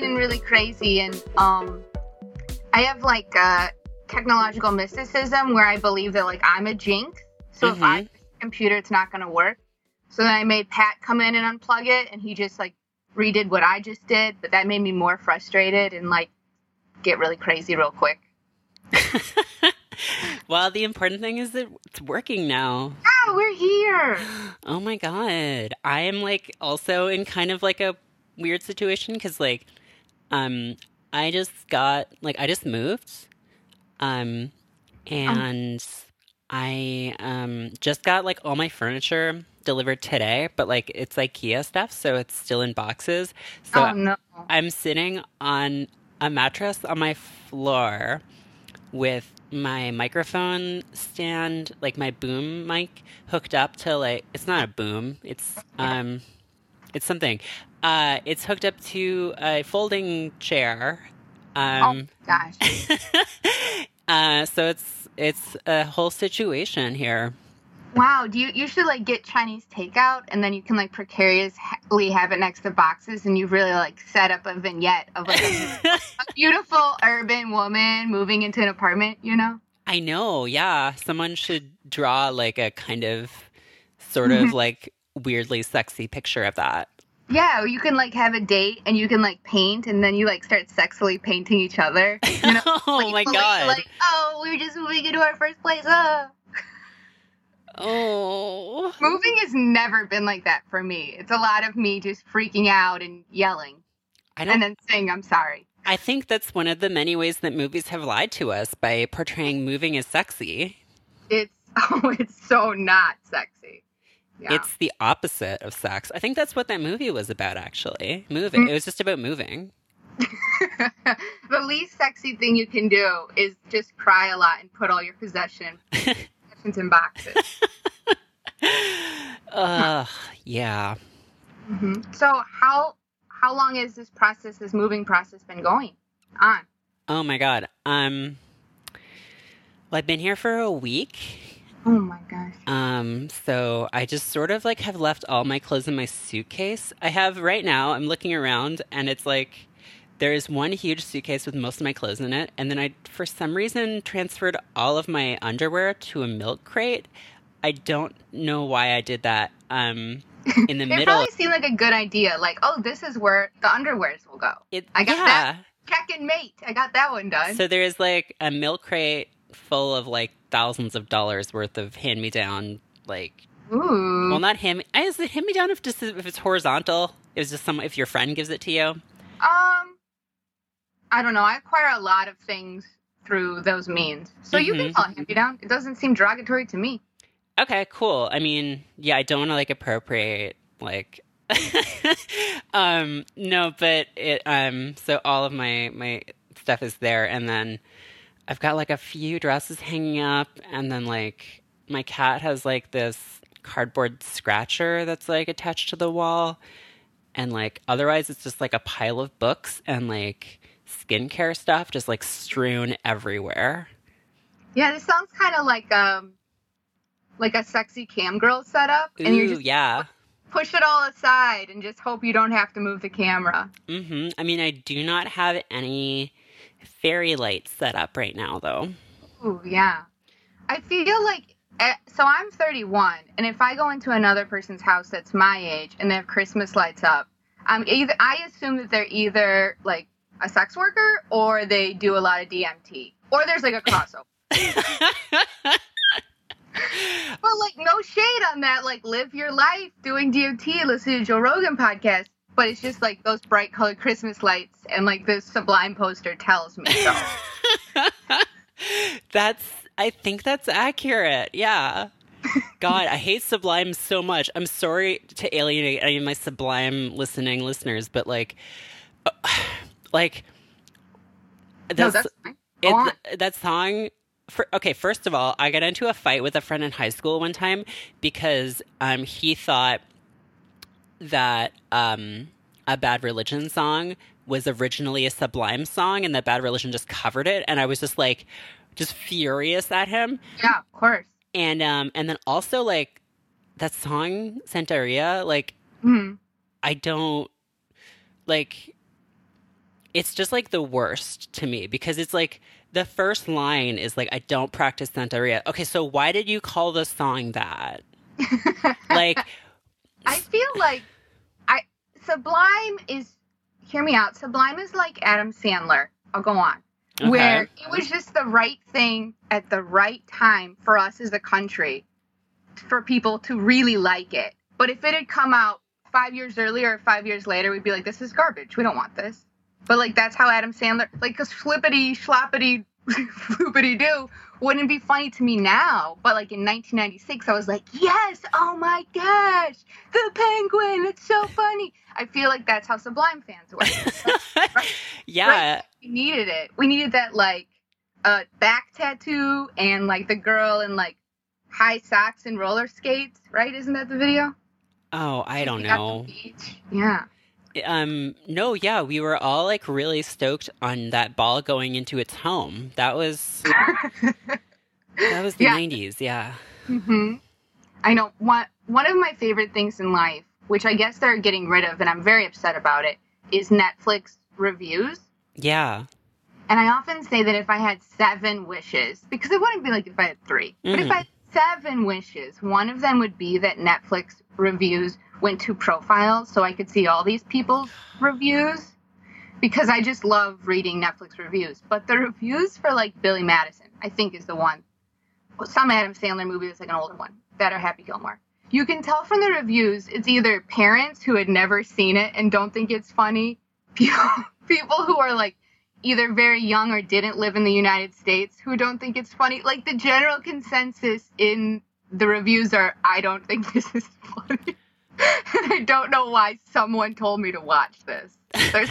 Getting really crazy, and um, I have like uh, technological mysticism where I believe that like I'm a jinx. So if I Mhm. the computer, it's not going to work. So then I made Pat come in and unplug it, and he just like redid what I just did. But that made me more frustrated and like get really crazy real quick. well, the important thing is that it's working now. Oh, we're here. Oh my god. I am like also in kind of like a weird situation cuz like um I just got like I just moved um and I um just got like all my furniture delivered today, but like it's IKEA stuff, so it's still in boxes. So oh no. I'm sitting on a mattress on my floor with my microphone stand, like my boom mic, hooked up to like it's not a boom, it's um, it's something. Uh, it's hooked up to a folding chair. Um, oh gosh. uh, so it's it's a whole situation here. Wow, do you you should like get Chinese takeout and then you can like precariously have it next to boxes and you've really like set up a vignette of like a, a beautiful urban woman moving into an apartment, you know? I know, yeah. Someone should draw like a kind of sort of like weirdly sexy picture of that. Yeah, you can like have a date and you can like paint and then you like start sexually painting each other. You know? oh my Like, god. Like, oh, we're just moving into our first place. Oh. oh. Moving has never been like that for me. It's a lot of me just freaking out and yelling and then saying I'm sorry. I think that's one of the many ways that movies have lied to us by portraying moving as sexy. It's oh, it's so not sexy. Yeah. It's the opposite of sex. I think that's what that movie was about actually. Moving. It was just about moving. the least sexy thing you can do is just cry a lot and put all your possession possessions in boxes. Ugh, yeah. hmm So how how long has this process, this moving process, been going on? Oh my god. Um well, I've been here for a week. Oh my gosh. Um, so I just sort of like have left all my clothes in my suitcase. I have right now, I'm looking around and it's like there is one huge suitcase with most of my clothes in it, and then I for some reason transferred all of my underwear to a milk crate. I don't know why I did that. Um in the It middle It probably seemed like a good idea. Like, oh, this is where the underwears will go. it, I got yeah. that. Check and mate. I got that one done. So there's like a milk crate full of like thousands of dollars worth of hand me down like Ooh. Well, not him. Is it hand me down if just if it's horizontal? It was just some if your friend gives it to you. Um, I don't know. I acquire a lot of things through those means, so you can Mhm. call it hand me down. It doesn't seem derogatory to me. Okay, cool. I mean, yeah, I don't want to like appropriate like. um no but it um so all of my my stuff is there and then i've got like a few dresses hanging up and then like my cat has like this cardboard scratcher that's like attached to the wall. And like otherwise it's just like a pile of books and like skincare stuff just like strewn everywhere. Yeah, this sounds kind of like um, like a sexy cam girl setup, and you Ooh, just yeah. push it all aside and just hope you don't have to move the camera. Mm hmm I mean, I do not have any fairy lights set up right now, though. Ooh, yeah. I feel like eh, so I'm 31, and if I go into another person's house that's my age and they have Christmas lights up, um, either I assume that they're either like a sex worker or they do a lot of DMT, or there's like a crossover. but like, no shade on that. Like, live your life doing DMT, listen to Joe Rogan podcast. But it's just like those bright colored Christmas lights and like this Sublime poster tells me so. that's, I think that's accurate. Yeah. God, I hate Sublime so much. I'm sorry to alienate any of my Sublime listening listeners, but like, uh, like, no, that's, that's. Go on. it, that song for, okay first of all i got into a fight with a friend in high school one time because um, he thought that um, a bad religion song was originally a sublime song and that bad religion just covered it and i was just like just furious at him Yeah, of course. and um and then also like that song santeria like Mhm. I don't like it's just like the worst to me because it's like the first line is like I don't practice Santeria. Okay, so why did you call the song that? like I feel like I Sublime is hear me out. Sublime is like Adam Sandler. I'll go on. Okay. Where it was just the right thing at the right time for us as a country for people to really like it. But if it had come out five years earlier or five years later, we'd be like, this is garbage. We don't want this. But like that's how Adam Sandler like cause flippity schloppity floopity doo wouldn't be funny to me now. But like in 1996, I was like, yes, oh my gosh, the penguin, it's so funny. I feel like that's how Sublime fans were. Right? yeah. Right. We needed it. We needed that like uh back tattoo and like the girl in like high socks and roller skates, right? Isn't that the video? Oh, I don't know. Yeah. Um, no, yeah, we were all like really stoked on that ball going into its home. That was that was the Yeah. 90s, yeah. mm-hmm. I know one one of my favorite things in life, which I guess they're getting rid of, and I'm very upset about it, is Netflix reviews. Yeah. And I often say that if I had seven wishes, because it wouldn't be like if I had 3 but if Mhm. I had seven wishes, one of them would be that Netflix reviews went to profiles so I could see all these people's reviews. Because I just love reading Netflix reviews. But the reviews for like Billy Madison, I think is the one. Some Adam Sandler movie that's like an older one. That Happy Gilmore. You can tell from the reviews it's either parents who had never seen it and don't think it's funny, people who are like either very young or didn't live in the United States who don't think it's funny. Like the general consensus in the reviews are, I don't think this is funny. and I don't know why someone told me to watch this. There's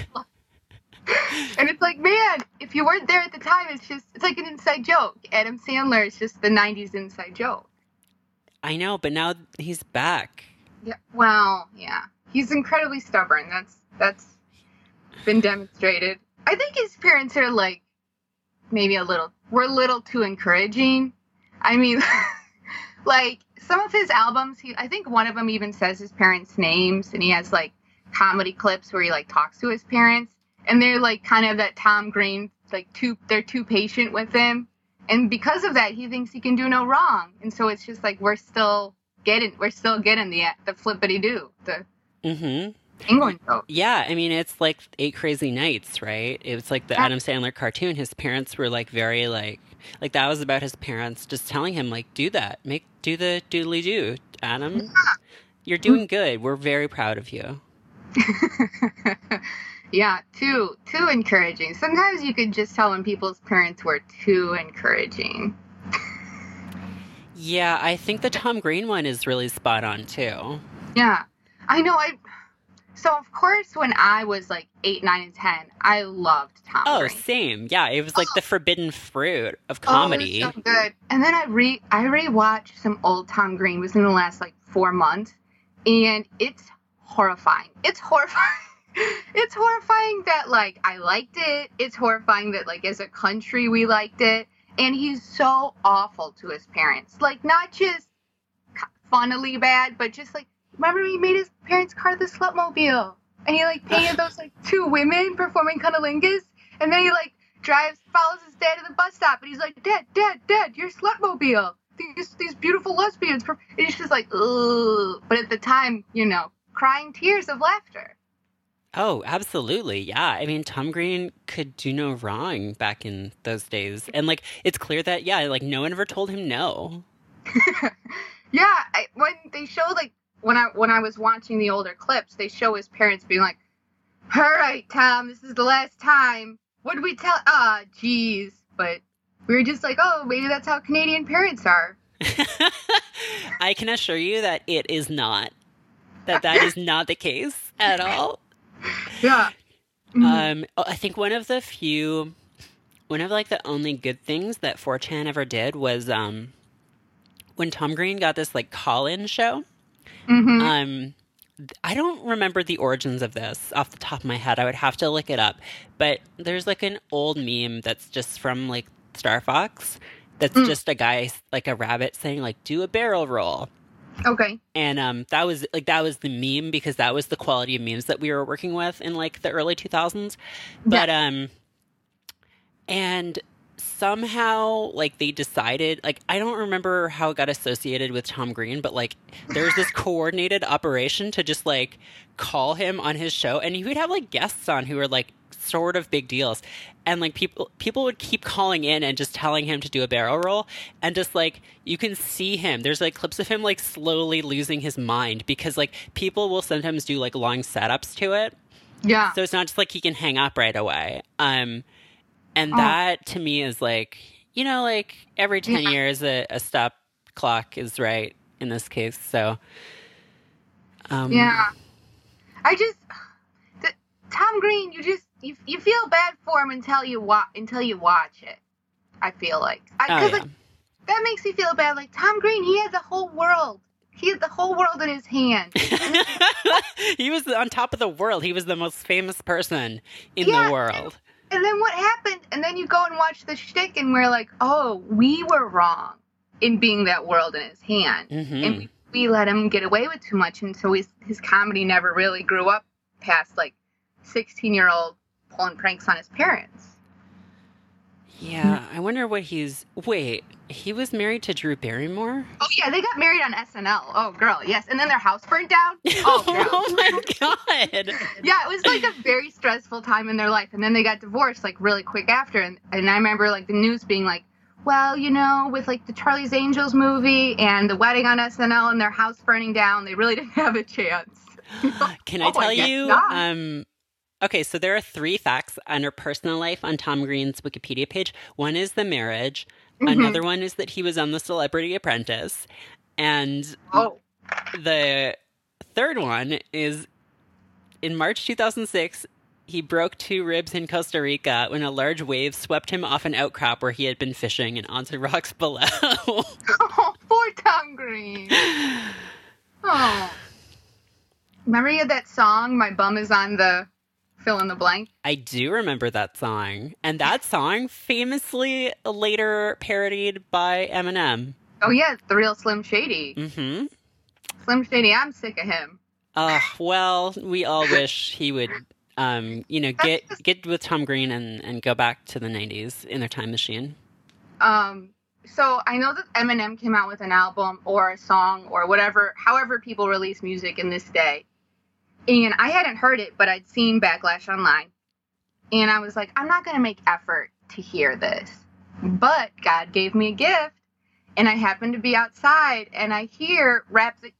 and it's like, man, if you weren't there at the time, it's just, it's like an inside joke. Adam Sandler is just the 90s inside joke. I know, but now he's back. Yeah. Well, yeah. He's incredibly stubborn. That's that's been demonstrated. I think his parents are like maybe a little we're a little too encouraging. I mean like some of his albums he I think one of them even says his parents' names and he has like comedy clips where he like talks to his parents and they're like kind of that Tom Green like too they're too patient with him and because of that he thinks he can do no wrong and so it's just like we're still getting we're still getting the the flippity do the Mm-hmm. England. Yeah, I mean, it's like Eight Crazy Nights, right? It was like the Yeah. Adam Sandler cartoon. His parents were like very like, like that was about his parents just telling him like, do that, make do the doodly do, Adam. You're doing good. We're very proud of you. yeah, too too encouraging. Sometimes you could just tell when people's parents were too encouraging. Yeah, I think the Tom Green one is really spot on too. Yeah, I know. I so of course when I was like eight, nine, and ten, I loved Tom. Oh, same. Yeah, it was like the oh. forbidden fruit of Oh, comedy. was so good. And then I re I rewatched some old Tom Green within the last like four months, and it's horrifying. It's horrifying. it's horrifying that like I liked it. It's horrifying that like as a country we liked it. And he's so awful to his parents. Like not just funnily bad, but just like remember he made his parents' car the slutmobile, and he like painted those like two women performing cunnilingus, and then he like drives, follows his dad to the bus stop, and he's like, Dad, Dad, Dad, your slutmobile. These these beautiful lesbians. And it's just like, ugh. But at the time, you know, crying tears of laughter. Oh, absolutely. Yeah. I mean, Tom Green could do no wrong back in those days. And like it's clear that yeah, like no one ever told him no. Yeah, I, when they show like when I when I was watching the older clips, they show his parents being like, "All right, Tom, this is the last time. What did we tell? Ah, jeez." But we were just like, "Oh, maybe that's how Canadian parents are." I can assure you that it is not. That that is not the case at all. Yeah. Um, I think one of the few, one of like the only good things that 4chan ever did was um, when Tom Green got this like call-in show. Hmm Um, I don't remember the origins of this off the top of my head. I would have to look it up. But there's like an old meme that's just from like Star Fox. That's Mm. just a guy like a rabbit saying like do a barrel roll. Okay. and um that was like that was the meme because that was the quality of memes that we were working with in like the early 2000s but um and somehow like they decided like i don't remember how it got associated with tom green but like there's this coordinated operation to just like call him on his show and he would have like guests on who were like sort of big deals. And like people people would keep calling in and just telling him to do a barrel roll and just like you can see him. There's like clips of him like slowly losing his mind because like people will sometimes do like long setups to it. Yeah. so it's not just like he can hang up right away. Um and Oh. that to me is like you know like every 10 Yeah. years a, a stop clock is right in this case so um Yeah. I just the, Tom Green, you just you, you feel bad for him until you wa- until you watch it. I feel like I, oh, yeah. like, that makes me feel bad. Like Tom Green, he had the whole world. He had the whole world in his hand. he was on top of the world he was the most famous person in Yeah. the world And then what happened? And then you go and watch the shtick, and we're like, oh, we were wrong in being that world in his hand. Mhm. And we, we let him get away with too much, and so his, his comedy never really grew up past like 16 year old pulling pranks on his parents. Yeah i wonder what he's wait he was married to drew barrymore Oh, yeah, they got married on SNL. Oh, girl, yes. And then their house burned down. Oh, oh my god yeah, it was like a very stressful time in their life. And then they got divorced like really quick after. And, and I remember like the news being like, well, you know, with like the Charlie's Angels movie and the wedding on SNL and their house burning down, they really didn't have a chance. Can I Oh, tell guess you? not. Um, okay, so there are three facts under personal life on Tom Green's Wikipedia page. One is the marriage. Mhm. Another one is that he was on The Celebrity Apprentice, and Oh, the third one is in March 2006. He broke two ribs in Costa Rica when a large wave swept him off an outcrop where he had been fishing and onto rocks below. oh poor Tom Green. Oh. Remember had that song, My Bum is on the fill in the blank? I do remember that song. And that song famously later parodied by Eminem. Oh, yeah, the real Slim Shady. Mm-hmm. Slim Shady, I'm sick of him. Uh, well, we all wish he would um, you know, get get with Tom Green and, and go back to the nineties in their time machine. Um, so I know that Eminem came out with an album or a song or whatever, however people release music in this day. And I hadn't heard it, but I'd seen Backlash online. And I was like, I'm not going to make effort to hear this. But God gave me a gift. And I happened to be outside and I hear rap that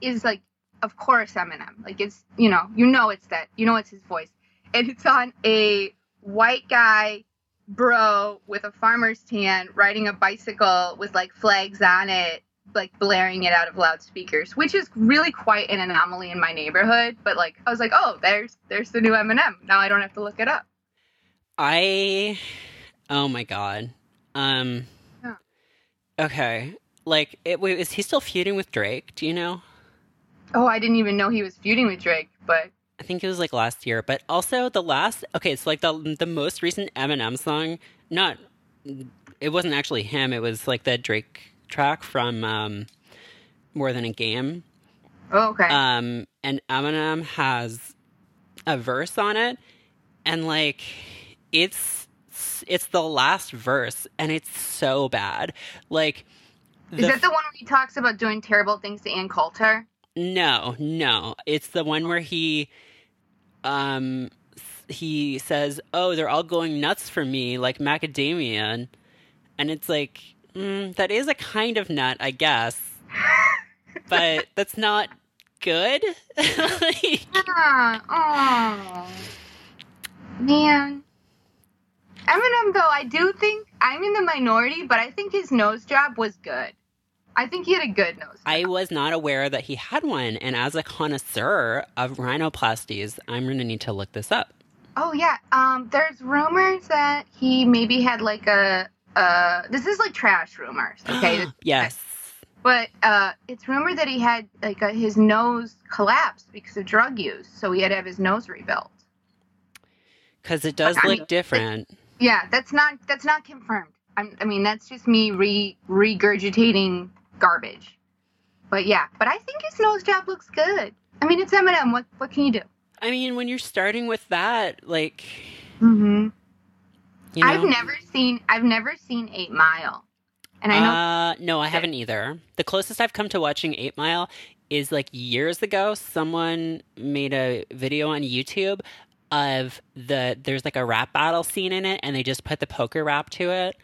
is like, of course, Eminem. Like it's, you know, you know it's that, you know it's his voice. And it's on a white guy bro with a farmer's tan riding a bicycle with like flags on it, like blaring it out of loudspeakers, which is really quite an anomaly in my neighborhood. But like, I was like, oh, there's there's the new Eminem. Now I don't have to look it up. I oh my god. Um Yeah. Okay. Like it, wait, is he still feuding with Drake? Do you know? Oh, I didn't even know he was feuding with Drake, but I think it was like last year, but also the last okay, it's like the the most recent Eminem song, not it wasn't actually him, it was like the Drake track from um More Than a Game. oh, okay. Um and Eminem has a verse on it and like it's it's the last verse and it's so bad. Like is that the one where he talks about doing terrible things to Ann Coulter? No, no. It's the one where he um he says, "Oh, they're all going nuts for me like macadamia." And, and it's like, mm, that is a kind of nut, I guess. but that's not good. Like, Yeah. Oh, man. Eminem, though, I do think I'm in the minority, but I think his nose job was good. I think he had a good nose. I was not aware that he had one, and as a connoisseur of rhinoplasties, I'm going to need to look this up. Oh yeah. Um, there's rumors that he maybe had like a. Uh, this is like trash rumors, okay? yes. but uh, it's rumored that he had like a, his nose collapsed because of drug use, so he had to have his nose rebuilt. Cuz it does look different. Yeah, that's not that's not confirmed. I'm, I mean, that's just me re regurgitating garbage. But yeah, but I think his nose job looks good. I mean, it's Eminem. What what can you do? I mean, when you're starting with that, like, Mm-hmm. You know, I've never seen I've never seen Eight Mile, and I know Uh, no, I haven't either. The closest I've come to watching Eight Mile is like years ago. Someone made a video on YouTube of the there's like a rap battle scene in it, and they just put the poker rap to it.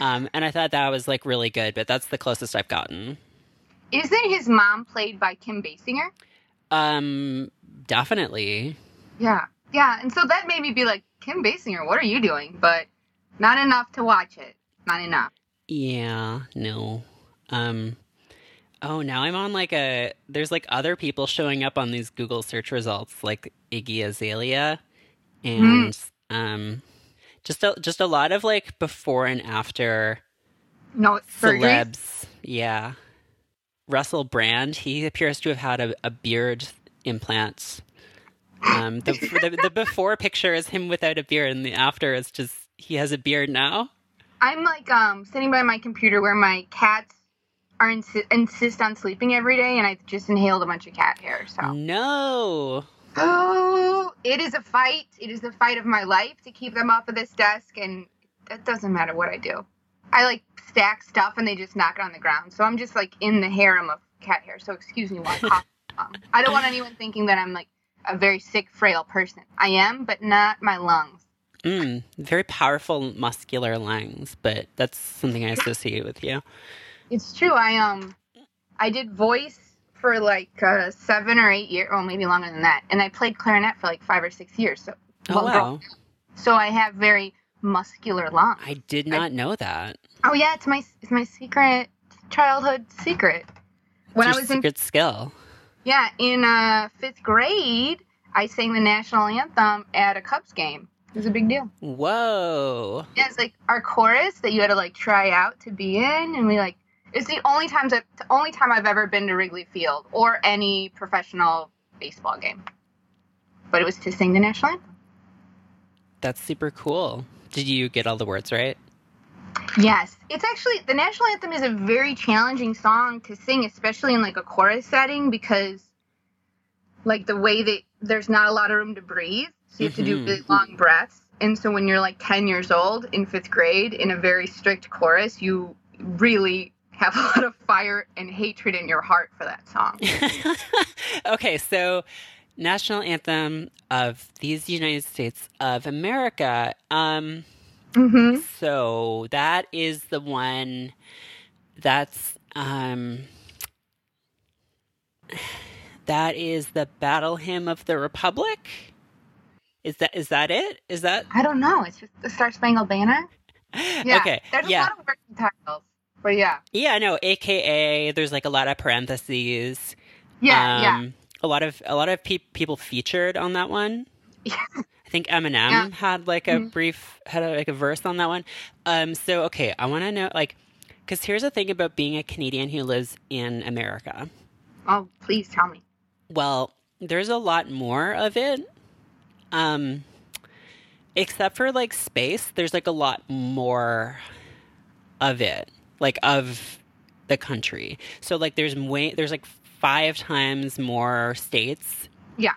Um, and I thought that was like really good, but that's the closest I've gotten. isn't his mom played by Kim Basinger? Um, definitely. Yeah, yeah, and so that made me be like, Kim Basinger, what are you doing? But not enough to watch it. Not enough. Yeah, no. Um oh, now I'm on like a there's like other people showing up on these Google search results like Iggy Azalea and um just a just a lot of like before and after No surgery. celebs. Yeah. Russell Brand, he appears to have had a, a beard implant. Um the, the the before picture is him without a beard and the after is just he has a beard now. I'm like um sitting by my computer where my cats are insi- insist on sleeping every day, and I just inhaled a bunch of cat hair. So. No. Oh, it is a fight. It is the fight of my life to keep them off of this desk, and it doesn't matter what I do. I like stack stuff, and they just knock it on the ground. So I'm just like in the harem of cat hair. So excuse me while I cough. Um, I don't want anyone thinking that I'm like a very sick, frail person. I am, but not my lungs. Mm, very powerful muscular lungs, but that's something I associate with you. It's true. I um, I did voice for like uh, seven or eight years, or maybe longer than that, and I played clarinet for like five or six years. So, Oh well, wow, so I have very muscular lungs. I did not know that. Oh yeah, it's my it's my secret childhood secret. When It's I was in secret skill. yeah in uh, fifth grade, I sang the national anthem at a Cubs game. It was a big deal. Whoa. Yeah, it's like our chorus that you had to like try out to be in, and we like it's the only times I've, the only time I've ever been to Wrigley Field or any professional baseball game. But it was to sing the national anthem. That's super cool. Did you get all the words right? Yes, it's actually the national anthem is a very challenging song to sing, especially in like a chorus setting because like the way that there's not a lot of room to breathe, so you have to do Mhm. really long breaths. And so when you're like 10 years old in fifth grade in a very strict chorus, you really have a lot of fire and hatred in your heart for that song. okay, so national anthem of these United States of America. Um, hmm so that is the one that's um that is the battle hymn of the republic is that is that it is that I don't know. It's just the Star Spangled Banner. Yeah. okay There's yeah a lot of working titles, but yeah, yeah no aka there's like a lot of parentheses yeah, yeah. um, a lot of a lot of pe- people featured on that one Yeah. I think Eminem Yeah. had like a Mhm. brief had a, like a verse on that one. Um, so okay, I want to know like because here's the thing about being a Canadian who lives in America. Oh, please tell me. Well, there's a lot more of it. Um, except for like space, there's like a lot more of it, like of the country. So like there's way there's like five times more states. Yeah.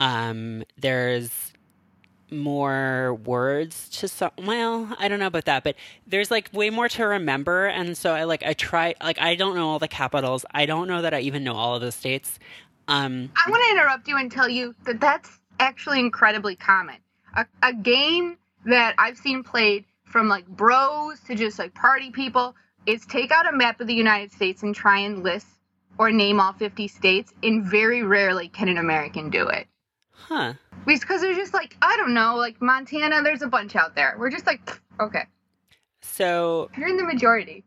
Um, there's more words to some well i don't know about that but there's like way more to remember and so i like i try like i don't know all the capitals i don't know that i even know all of the states um I want to interrupt you and tell you that that's actually incredibly common. A, a game that I've seen played from like bros to just like party people is take out a map of the United States and try and list or name all 50 states, and very rarely can an American do it. huh Because they're just like, I don't know, like Montana, there's a bunch out there. We're just like, okay, so you're in the majority.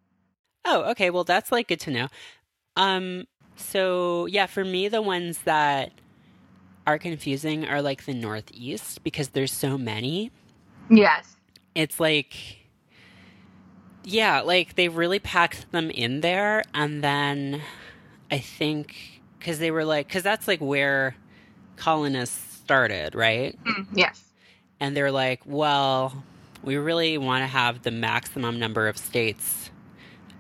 oh okay well that's like good to know um so yeah for me the ones that are confusing are like the northeast because there's so many Yes. it's like yeah like they really packed them in there and then i think because they were like because that's like where colonists started right Mm, yes. and they're like well we really want to have the maximum number of states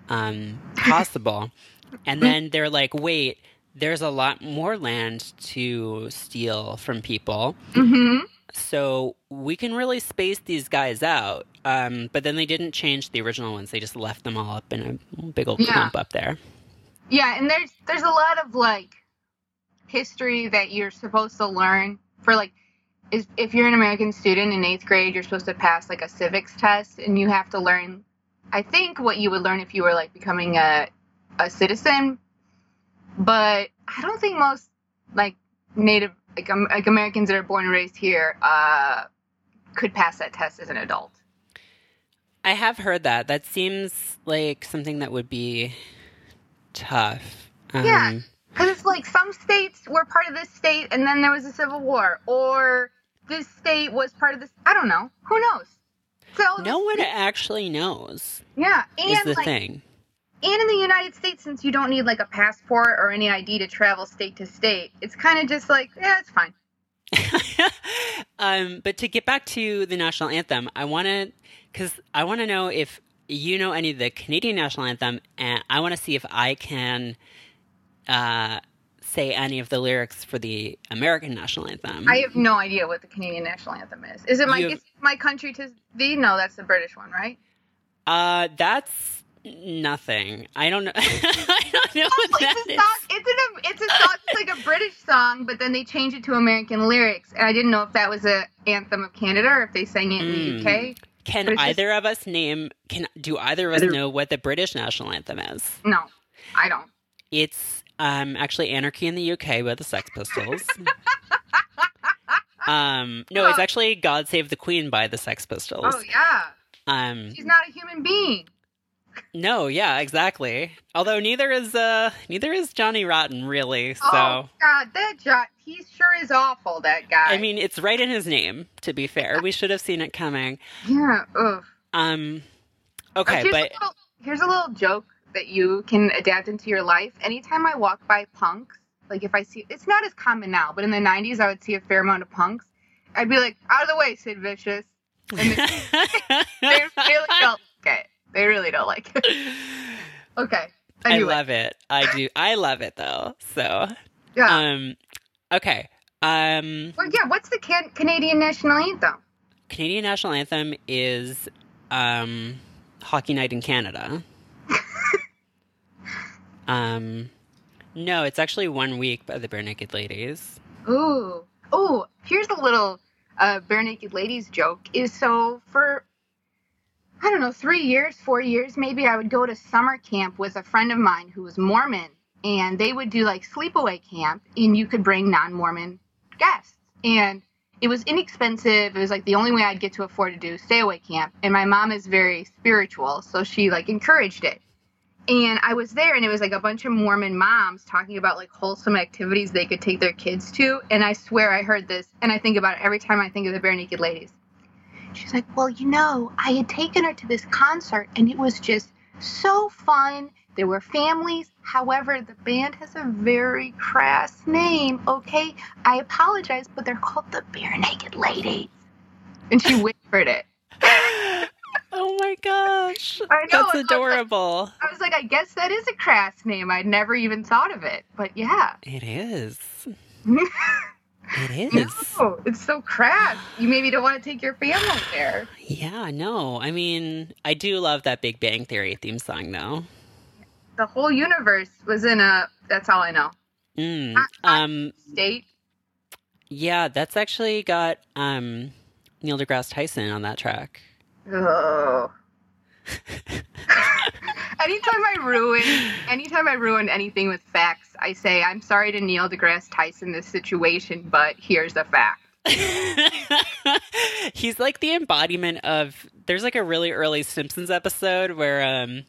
um, possible And then they're like, wait, there's a lot more land to steal from people. Mm-hmm. So we can really space these guys out. Um, but then they didn't change the original ones. They just left them all up in a big old Yeah. clump up there. Yeah, and there's there's a lot of like history that you're supposed to learn for like is if you're an American student in eighth grade, you're supposed to pass like a civics test, and you have to learn. I think what you would learn if you were like becoming a a citizen, but I don't think most like native like, um, like Americans that are born and raised here uh, could pass that test as an adult. I have heard that. That seems like something that would be tough. Um, Yeah. Because it's like some states were part of this state and then there was a civil war, or this state was part of this. I don't know. Who knows? So No one actually knows. Yeah, Is the like, thing. And in the United States, since you don't need like a passport or any ID to travel state to state, it's kind of just like yeah, it's fine. um, but to get back to the national anthem, I want to, because I want to know if you know any of the Canadian national anthem, and I want to see if I can uh, say any of the lyrics for the American national anthem. I have no idea what the Canadian national anthem is. Is it my have- is it my country to thee? No, that's the British one, right? uh, that's nothing. I don't know. I don't know what that it's a song. It's an, it's a song. It's like a British song, but then they changed it to American lyrics, and I didn't know if that was a anthem of Canada or if they sang it in Mm. the UK. Can but it's just- either of us name? Can do either of us Either- know what the British national anthem is? No, I don't. It's um actually Anarchy in the UK by the Sex Pistols. um no, it's actually God Save the Queen by the Sex Pistols. Oh yeah, Um she's not a human being. No, yeah, exactly. Although neither is uh neither is Johnny Rotten really. So Oh God, that jo- he sure is awful. That guy. I mean, it's right in his name to be fair. We should have seen it coming. yeah. Ugh. Um okay, here's, but a little, here's a little joke that you can adapt into your life. Anytime I walk by punks, like if I see, it's not as common now, but in the '90s I would see a fair amount of punks. I'd be like, "Out of the way, Sid Vicious." And they, they really it. They really don't like it. Okay. I love it. I do. I love it though. So, yeah. um, okay. Um, well, yeah. What's the can- Canadian national anthem? Canadian national anthem is um, Hockey Night in Canada. um, no, it's actually one week by the Barenaked Ladies. Ooh. Ooh. Here's a little uh, Barenaked Ladies joke. Is so for I don't know three years, four years maybe. I would go to summer camp with a friend of mine who was Mormon, and they would do like sleepaway camp, and you could bring non-Mormon guests, and it was inexpensive. It was like the only way I'd get to afford to do stay away camp. And my mom is very spiritual, so she like encouraged it. And I was there, and it was like a bunch of Mormon moms talking about like wholesome activities they could take their kids to. And I swear I heard this, and I think about it every time I think of the Barenaked Ladies. She's like, Well, you know, I had taken her to this concert, and it was just so fun. There were families. However, the band has a very crass name, okay? I apologize, but they're called the Barenaked Ladies. And she whispered it. oh my gosh, I know, that's I was like- adorable. I was like, I guess that is a crass name. I'd never even thought of it. But yeah. It is. It is. No, it's so crass. You maybe don't want to take your family there. Yeah, no. I mean, I do love that Big Bang Theory theme song, though. The whole universe was in a. That's all I know. Mm. Um, State. yeah, that's actually got um Neil deGrasse Tyson on that track. Oh. anytime I ruin, anytime I ruin anything with facts, I say I'm sorry to Neil deGrasse Tyson this situation, but here's a fact. He's like the embodiment of there's like a really early Simpsons episode where um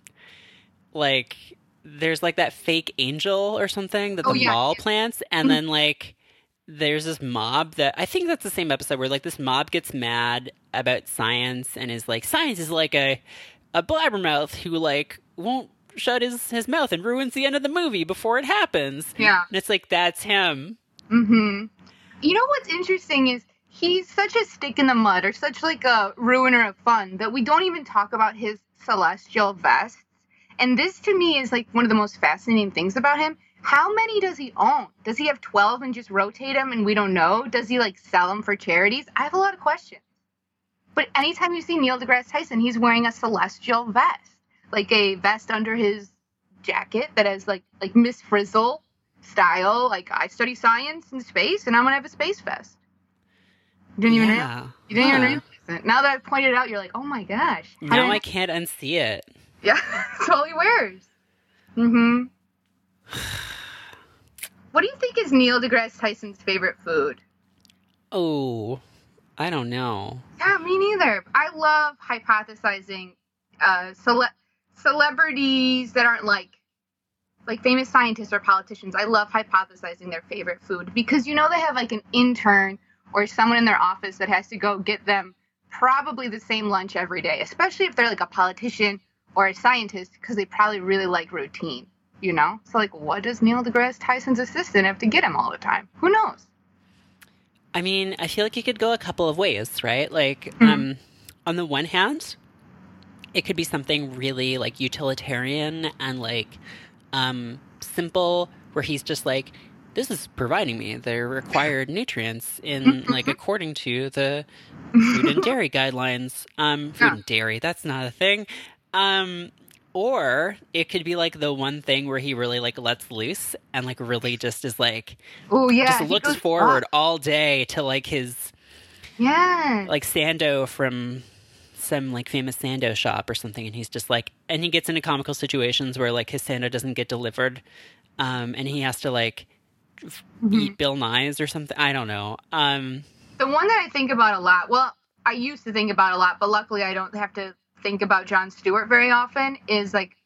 like there's like that fake angel or something that the Oh, yeah. mall plants and then like there's this mob that I think that's the same episode where like this mob gets mad about science and is like science is like a a blabbermouth who like won't shut his his mouth and ruins the end of the movie before it happens. Yeah. And it's like that's him. Mm-hmm. You know what's interesting is he's such a stick in the mud or such like a ruiner of fun that we don't even talk about his celestial vests. And this to me is like one of the most fascinating things about him. How many does he own? Does he have 12 and just rotate them and we don't know? Does he like sell them for charities? I have a lot of questions. But anytime you see Neil deGrasse Tyson, he's wearing a celestial vest, like a vest under his jacket that has like like Miss Frizzle style. Like I study science and space, and I'm gonna have a space vest. You didn't even Yeah. realize, you didn't even realize it. Now that I've pointed it out, you're like, oh my gosh. Now did I can't unsee it. Yeah, that's all he wears. Mm-hmm. What do you think is Neil deGrasse Tyson's favorite food? Oh, I don't know. Yeah, me neither. I love hypothesizing uh, cele- celebrities that aren't like like famous scientists or politicians. I love hypothesizing their favorite food because you know they have like an intern or someone in their office that has to go get them probably the same lunch every day, especially if they're like a politician or a scientist because they probably really like routine, you know? So like what does Neil deGrasse Tyson's assistant have to get him all the time? Who knows? I mean, I feel like you could go a couple of ways, right? Like, Mhm. um, on the one hand, it could be something really like utilitarian and like um, simple, where he's just like, "This is providing me the required nutrients in like according to the food and dairy guidelines." Um, food Yeah. and dairy, that's not a thing. Um, or it could be like the one thing where he really like lets loose and like really just is like Oh yeah. just he looks forward off. all day to like his Yeah. like Sando from some like famous Sando shop or something, and he's just like, and he gets into comical situations where like his Sando doesn't get delivered, um, and he has to like Mm-hmm. eat Bill Nyes or something. I don't know. Um, The one that I think about a lot, well, I used to think about a lot, but luckily I don't have to think about Jon Stewart very often, is like,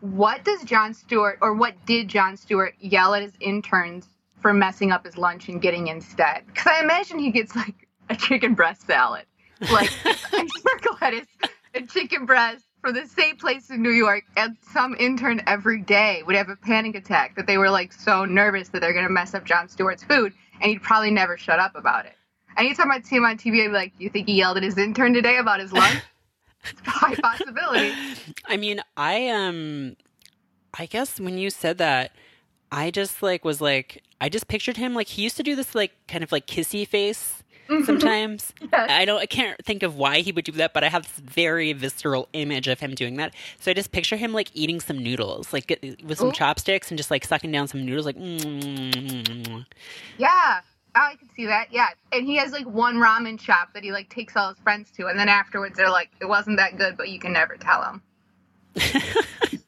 what does Jon Stewart, or what did Jon Stewart yell at his interns for messing up his lunch and getting instead? Because I imagine he gets like a chicken breast salad, like iceberg lettuce and chicken breast from the same place in New York, and some intern every day would have a panic attack that they were like so nervous that they're gonna mess up Jon Stewart's food, and he'd probably never shut up about it. Anytime I'd see him on TV, I'd be like, "You think he yelled at his intern today about his lunch?" high possibility. I mean, I um, I guess when you said that, I just like was like, I just pictured him like he used to do this like kind of like kissy face sometimes. Yes. I don't, I can't think of why he would do that, but I have this very visceral image of him doing that. So I just picture him like eating some noodles, like with some Ooh. chopsticks and just like sucking down some noodles, like. Mm, Yeah. Oh, I can see that. Yeah. And he has like one ramen shop that he like takes all his friends to, and then afterwards they're like, "It wasn't that good," but you can never tell him.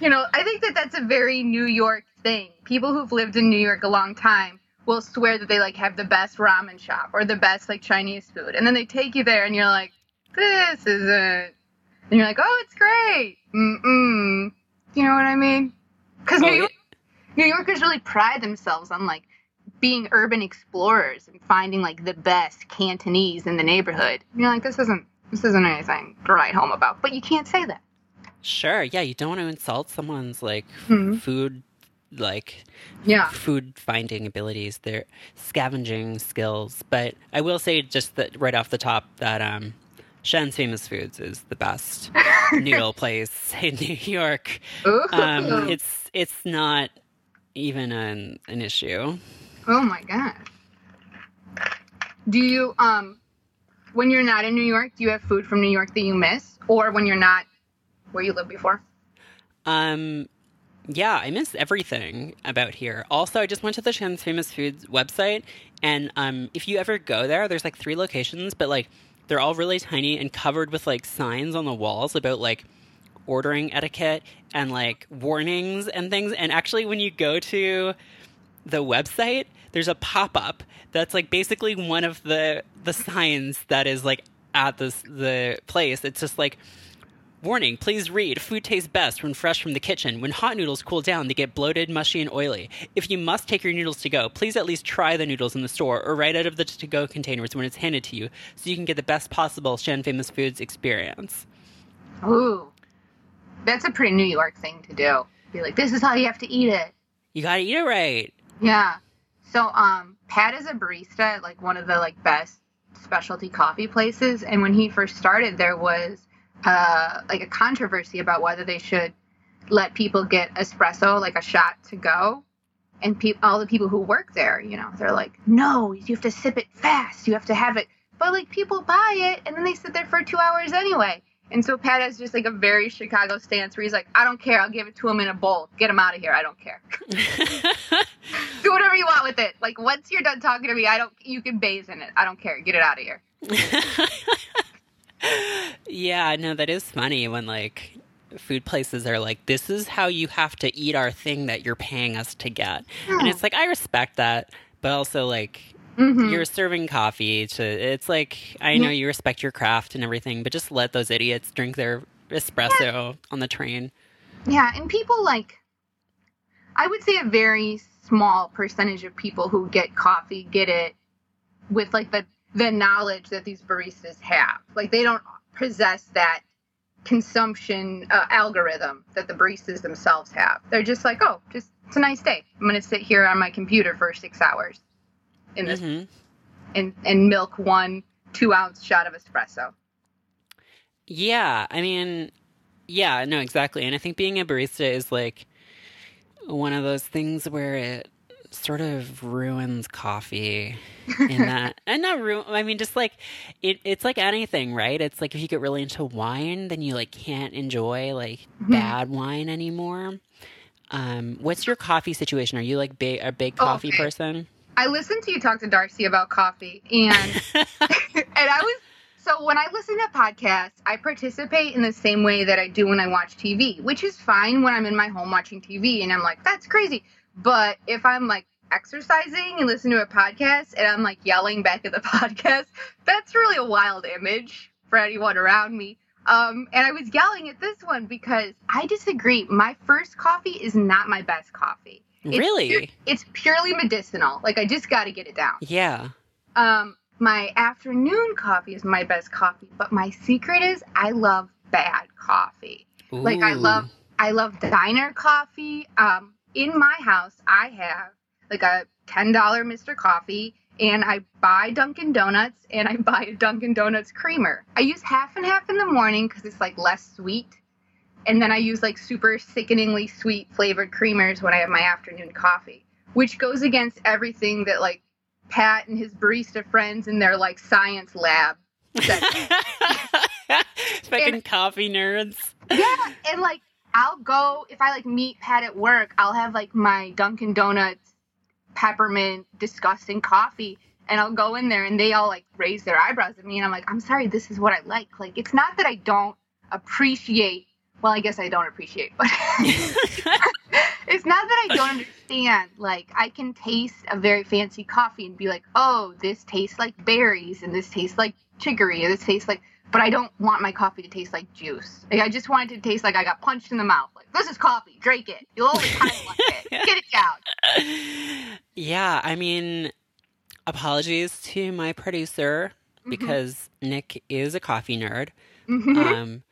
you know, I think that that's a very New York thing. People who've lived in New York a long time will swear that they like have the best ramen shop or the best like Chinese food, and then they take you there, and you're like, "This isn't," and you're like, "Oh, it's great." Mm mm. You know what I mean? Because Oh, New. York, New Yorkers really pride themselves on like being urban explorers and finding like the best Cantonese in the neighborhood. And you're like, this isn't this isn't anything to write home about. But you can't say that. Sure, yeah, you don't want to insult someone's like Mhm. food, like Yeah. food finding abilities, their scavenging skills. But I will say just that right off the top that um, Xi'an's Famous Foods is the best noodle place in New York. Um, it's it's not even an an issue. Oh my god. Do you um when you're not in New York, do you have food from New York that you miss? Or when you're not where you lived before? Um, yeah, I miss everything about here. Also, I just went to the Xi'an's Famous Foods website, and um, if you ever go there, there's like three locations, but like they're all really tiny and covered with like signs on the walls about like ordering etiquette and like warnings and things. And actually, when you go to the website, there's a pop up that's like basically one of the the signs that is like at this the place. It's just like Warning, please read. Food tastes best when fresh from the kitchen. When hot noodles cool down, they get bloated, mushy, and oily. If you must take your noodles to go, please at least try the noodles in the store or right out of the to go containers when it's handed to you so you can get the best possible Xi'an Famous Foods experience. Ooh. That's a pretty New York thing to do. Be like, this is how you have to eat it. You gotta eat it right. Yeah. So um Pat is a barista at like one of the like best specialty coffee places and when he first started there was uh, like a controversy about whether they should let people get espresso, like a shot to go. And pe- all the people who work there, you know, they're like, no, you have to sip it fast. You have to have it. But like people buy it and then they sit there for two hours anyway. And so Pat has just like a very Chicago stance where he's like, I don't care. I'll give it to him in a bowl. Get him out of here. I don't care. Do whatever you want with it. Like once you're done talking to me, I don't. You can bathe in it. I don't care. Get it out of here. yeah, no, that is funny when like food places are like, this is how you have to eat our thing that you're paying us to get. And it's like, I respect that, but also like, Mm-hmm. you're serving coffee to, it's like, I know you respect your craft and everything, but just let those idiots drink their espresso on the train. Yeah, and people like, I would say a very small percentage of people who get coffee get it with like the the knowledge that these baristas have. Like they don't possess that consumption uh, algorithm that the baristas themselves have. They're just like, oh, just it's a nice day. I'm gonna sit here on my computer for six hours in this hmm and and milk one two ounce shot of espresso. Yeah, I mean, yeah, no, exactly. And I think being a barista is like one of those things where it sort of ruins coffee in that and not ruin I mean just like it it's like anything, right? It's like if you get really into wine, then you like can't enjoy like bad wine anymore. Um what's your coffee situation? Are you like big a big coffee Okay. person? I listened to you talk to Darcy about coffee and and I was so when I listen to podcasts, I participate in the same way that I do when I watch TV, which is fine when I'm in my home watching TV and I'm like, that's crazy. But if I'm like exercising and listen to a podcast and I'm like yelling back at the podcast, that's really a wild image for anyone around me. Um, and I was yelling at this one because I disagree. My first coffee is not my best coffee. It's Really? pure- it's purely medicinal. Like I just got to get it down. Yeah. Um, my afternoon coffee is my best coffee, but my secret is I love bad coffee. Like I love I love diner coffee. Um, in my house, I have like a ten dollar Mr. Coffee, and I buy Dunkin' Donuts, and I buy a Dunkin' Donuts creamer. I use half and half in the morning because it's like less sweet, and then I use like super sickeningly sweet flavored creamers when I have my afternoon coffee, which goes against everything that like Pat and his barista friends in their like science lab said. Fucking coffee nerds. yeah, and like I'll go if I like meet Pat at work, I'll have like my Dunkin' Donuts peppermint disgusting coffee and I'll go in there and they all like raise their eyebrows at me and I'm like, I'm sorry, this is what I like. Like it's not that I don't appreciate well, I guess I don't appreciate, but it's not that I don't understand. Like I can taste a very fancy coffee and be like, oh, this tastes like berries and this tastes like chicory and this tastes like but I don't want my coffee to taste like juice. Like I just want it to taste like I got punched in the mouth. Like this is coffee, drink it. You'll only kind of like it. Get it down. yeah, I mean, apologies to my producer because Nick is a coffee nerd. Mhm. Um,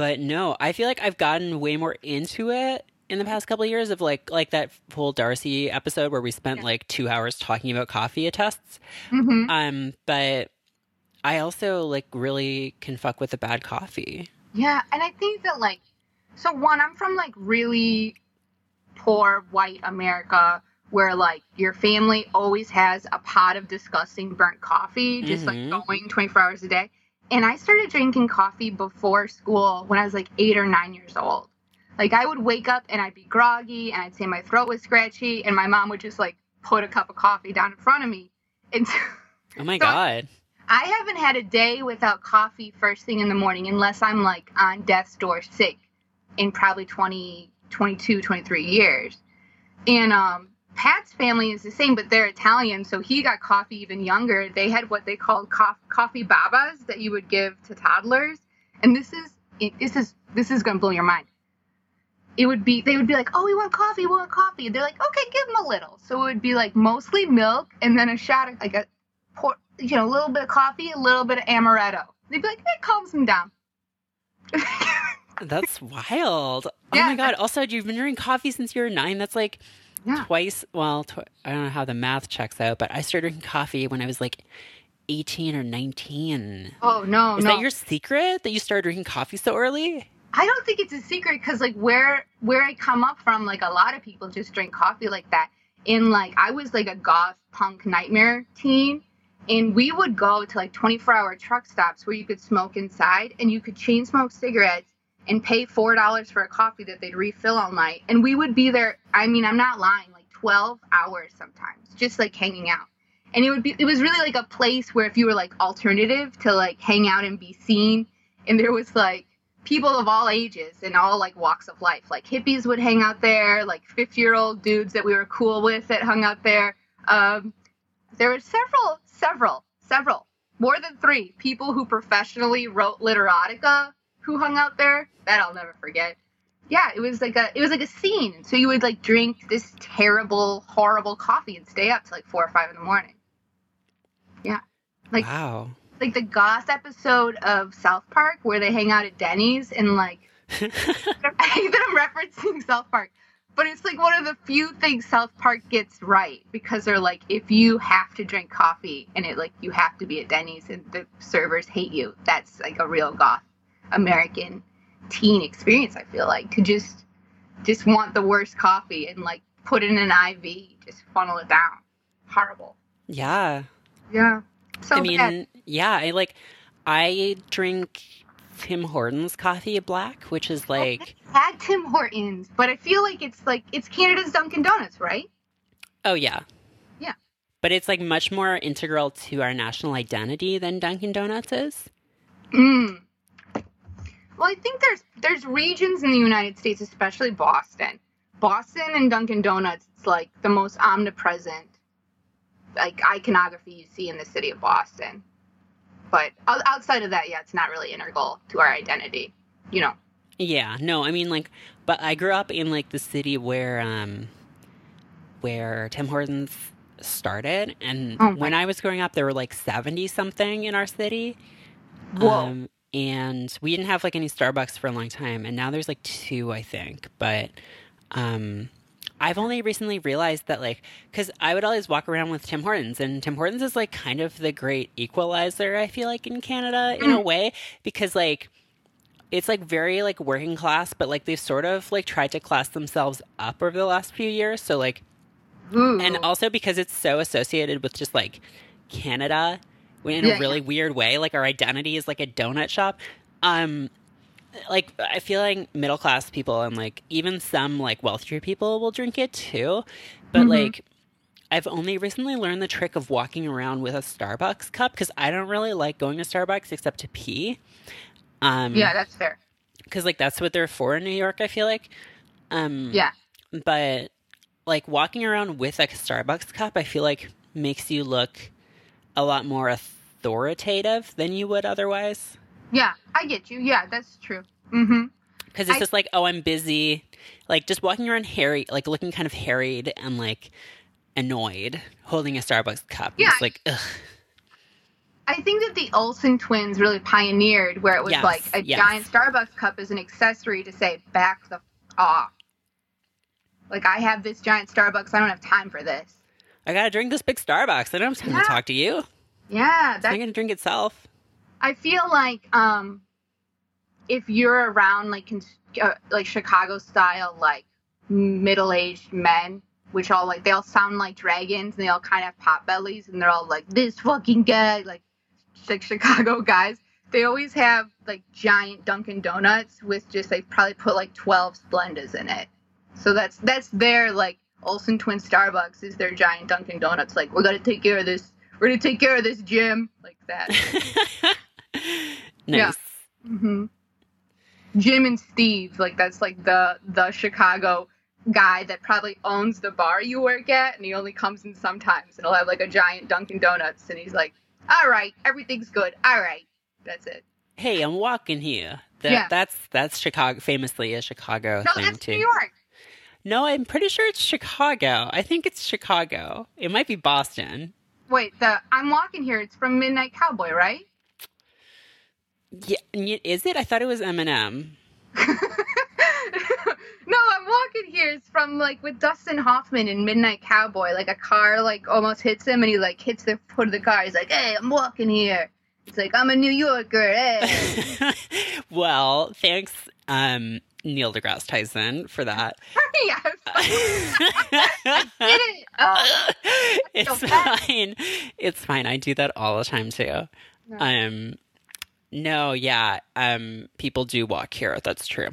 but no, I feel like I've gotten way more into it in the past couple of years of like like that whole Darcy episode where we spent Yeah. like two hours talking about coffee attests. Mhm. Um, but I also like really can fuck with a bad coffee. Yeah, and I think that like, so one, I'm from like really poor white America, where like your family always has a pot of disgusting burnt coffee, just Mhm. like going 24 hours a day. And I started drinking coffee before school when I was like eight or nine years old. Like I would wake up and I'd be groggy and I'd say my throat was scratchy, and my mom would just like put a cup of coffee down in front of me. And Oh my So- god. I haven't had a day without coffee first thing in the morning unless I'm like on death's door sick in probably 20, 22, 23 years. And um, Pat's family is the same, but they're Italian, so he got coffee even younger. They had what they called cof- coffee babas that you would give to toddlers. And this is it, this is this is going to blow your mind. It would be they would be like, "Oh, we want coffee, we want coffee." They're like, "Okay, give them a little." So it would be like mostly milk and then a shot of like a pour, you know, a little bit of coffee, a little bit of amaretto. They'd be like, it calms them down. That's wild. Oh Yeah. my god. Also, you've been drinking coffee since you were nine. That's like Yeah. twice. Well, tw- I don't know how the math checks out, but I started drinking coffee when I was like 18 or 19. Oh no, Is no. that your secret that you started drinking coffee so early? I don't think it's a secret because like where where I come up from, like a lot of people just drink coffee like that. And like I was like a goth punk nightmare teen, and we would go to like 24 hour truck stops where you could smoke inside and you could chain smoke cigarettes and pay four dollars for a coffee that they'd refill all night. And we would be there. I mean, I'm not lying, like 12 hours sometimes, just like hanging out. And it would be it was really like a place where if you were like alternative to like hang out and be seen, and there was like people of all ages and all like walks of life. Like hippies would hang out there, like 50 year old dudes that we were cool with that hung out there. Um, there were several, several, several, more than three people who professionally wrote literotica who hung out there. That I'll never forget. Yeah, it was like a it was like a scene. So you would like drink this terrible, horrible coffee and stay up till like four or five in the morning. Yeah. Like Wow. like the goth episode of South Park where they hang out at Denny's and like I hate that I'm referencing South Park, but it's like one of the few things South Park gets right because they're like if you have to drink coffee and it like you have to be at Denny's and the servers hate you, that's like a real goth American teen experience. I feel like to just just want the worst coffee and like put in an IV, just funnel it down. Horrible. yeah. Yeah. So I mean, bad. yeah, I like I drink Tim Hortons coffee black, which is like had Tim Hortons, but I feel like it's like it's Canada's Dunkin' Donuts, right? oh yeah. Yeah. But it's like much more integral to our national identity than Dunkin' Donuts is. Mm. Well, I think there's there's regions in the United States, especially Boston. Boston and Dunkin' Donuts, it's like the most omnipresent like iconography you see in the city of Boston. But o- outside of that, yeah, it's not really integral to our identity. You know. Yeah, no, I mean like but I grew up in like the city where um where Tim Hortons started and Oh when I was growing up there were like 70 something in our city. Whoa. Um, and we didn't have like any Starbucks for a long time, and now there's like two, I think. But um, I've only recently realized that like because I would always walk around with Tim Hortons, and Tim Hortons is like kind of the great equalizer. I feel like in Canada in a way because like it's like very like working class, but like they've sort of like tried to class themselves up over the last few years. So like Ooh. and also because it's so associated with just like Canada in Yeah, a really weird way. Like our identity is like a donut shop. Um, like I feel like middle class people and like even some like wealthier people will drink it too, but Mhm. like. I've only recently learned the trick of walking around with a Starbucks cup because I don't really like going to Starbucks except to pee. Um, yeah, that's fair. because like that's what they're for in New York. I feel like. Um, Yeah. but like walking around with a Starbucks cup, I feel like makes you look a lot more authoritative than you would otherwise. Yeah, I get you. Yeah, that's true. Mm-hmm. Because it's I- just like, oh, I'm busy. Like just walking around harry, like looking kind of harried and like annoyed, holding a Starbucks cup. Yeah. It's like, ugh. I think that the Olsen twins really pioneered where it was Yes, like a yes. giant Starbucks cup as an accessory to say back the f- off. Like I have this giant Starbucks, I don't have time for this. I gotta drink this big Starbucks. I don't have time Yeah. to talk to you. Yeah, It's not gonna drink itself. I feel like um if you're around like uh, like Chicago style like middle-aged men which all like they all sound like dragons and they all kind of have pot bellies and they're all like this fucking guy like like Chicago guys they always have like giant Dunkin' Donuts with just they probably put like 12 Splendas in it so that's that's their like Olsen twin Starbucks is their giant Dunkin' Donuts like we're gonna take care of this we're gonna take care of this gym like that nice. hmm Jim and Steve, like that's like the the Chicago guy that probably owns the bar you work at, and he only comes in sometimes, and he'll have like a giant Dunkin' Donuts, and he's like, "All right, everything's good. All right, that's it." Hey, I'm walking here. That, Yeah. That's that's Chicago, famously a Chicago No, thing that's too. New York. No, I'm pretty sure it's Chicago. I think it's Chicago. It might be Boston. Wait, the I'm walking here. It's from Midnight Cowboy, right? Yeah, is it? I thought it was Eminem. no, I'm walking here is from like with Dustin Hoffman in Midnight Cowboy. Like a car like almost hits him, and he like hits the foot of the car. He's like, "Hey, I'm walking here." It's like I'm a New Yorker. Hey. well, thanks, um, Neil deGrasse Tyson, for that. yes. I did it. Oh, it's fine. It's fine. I do that all the time too. Um, no, yeah. Um, people do walk here. That's true.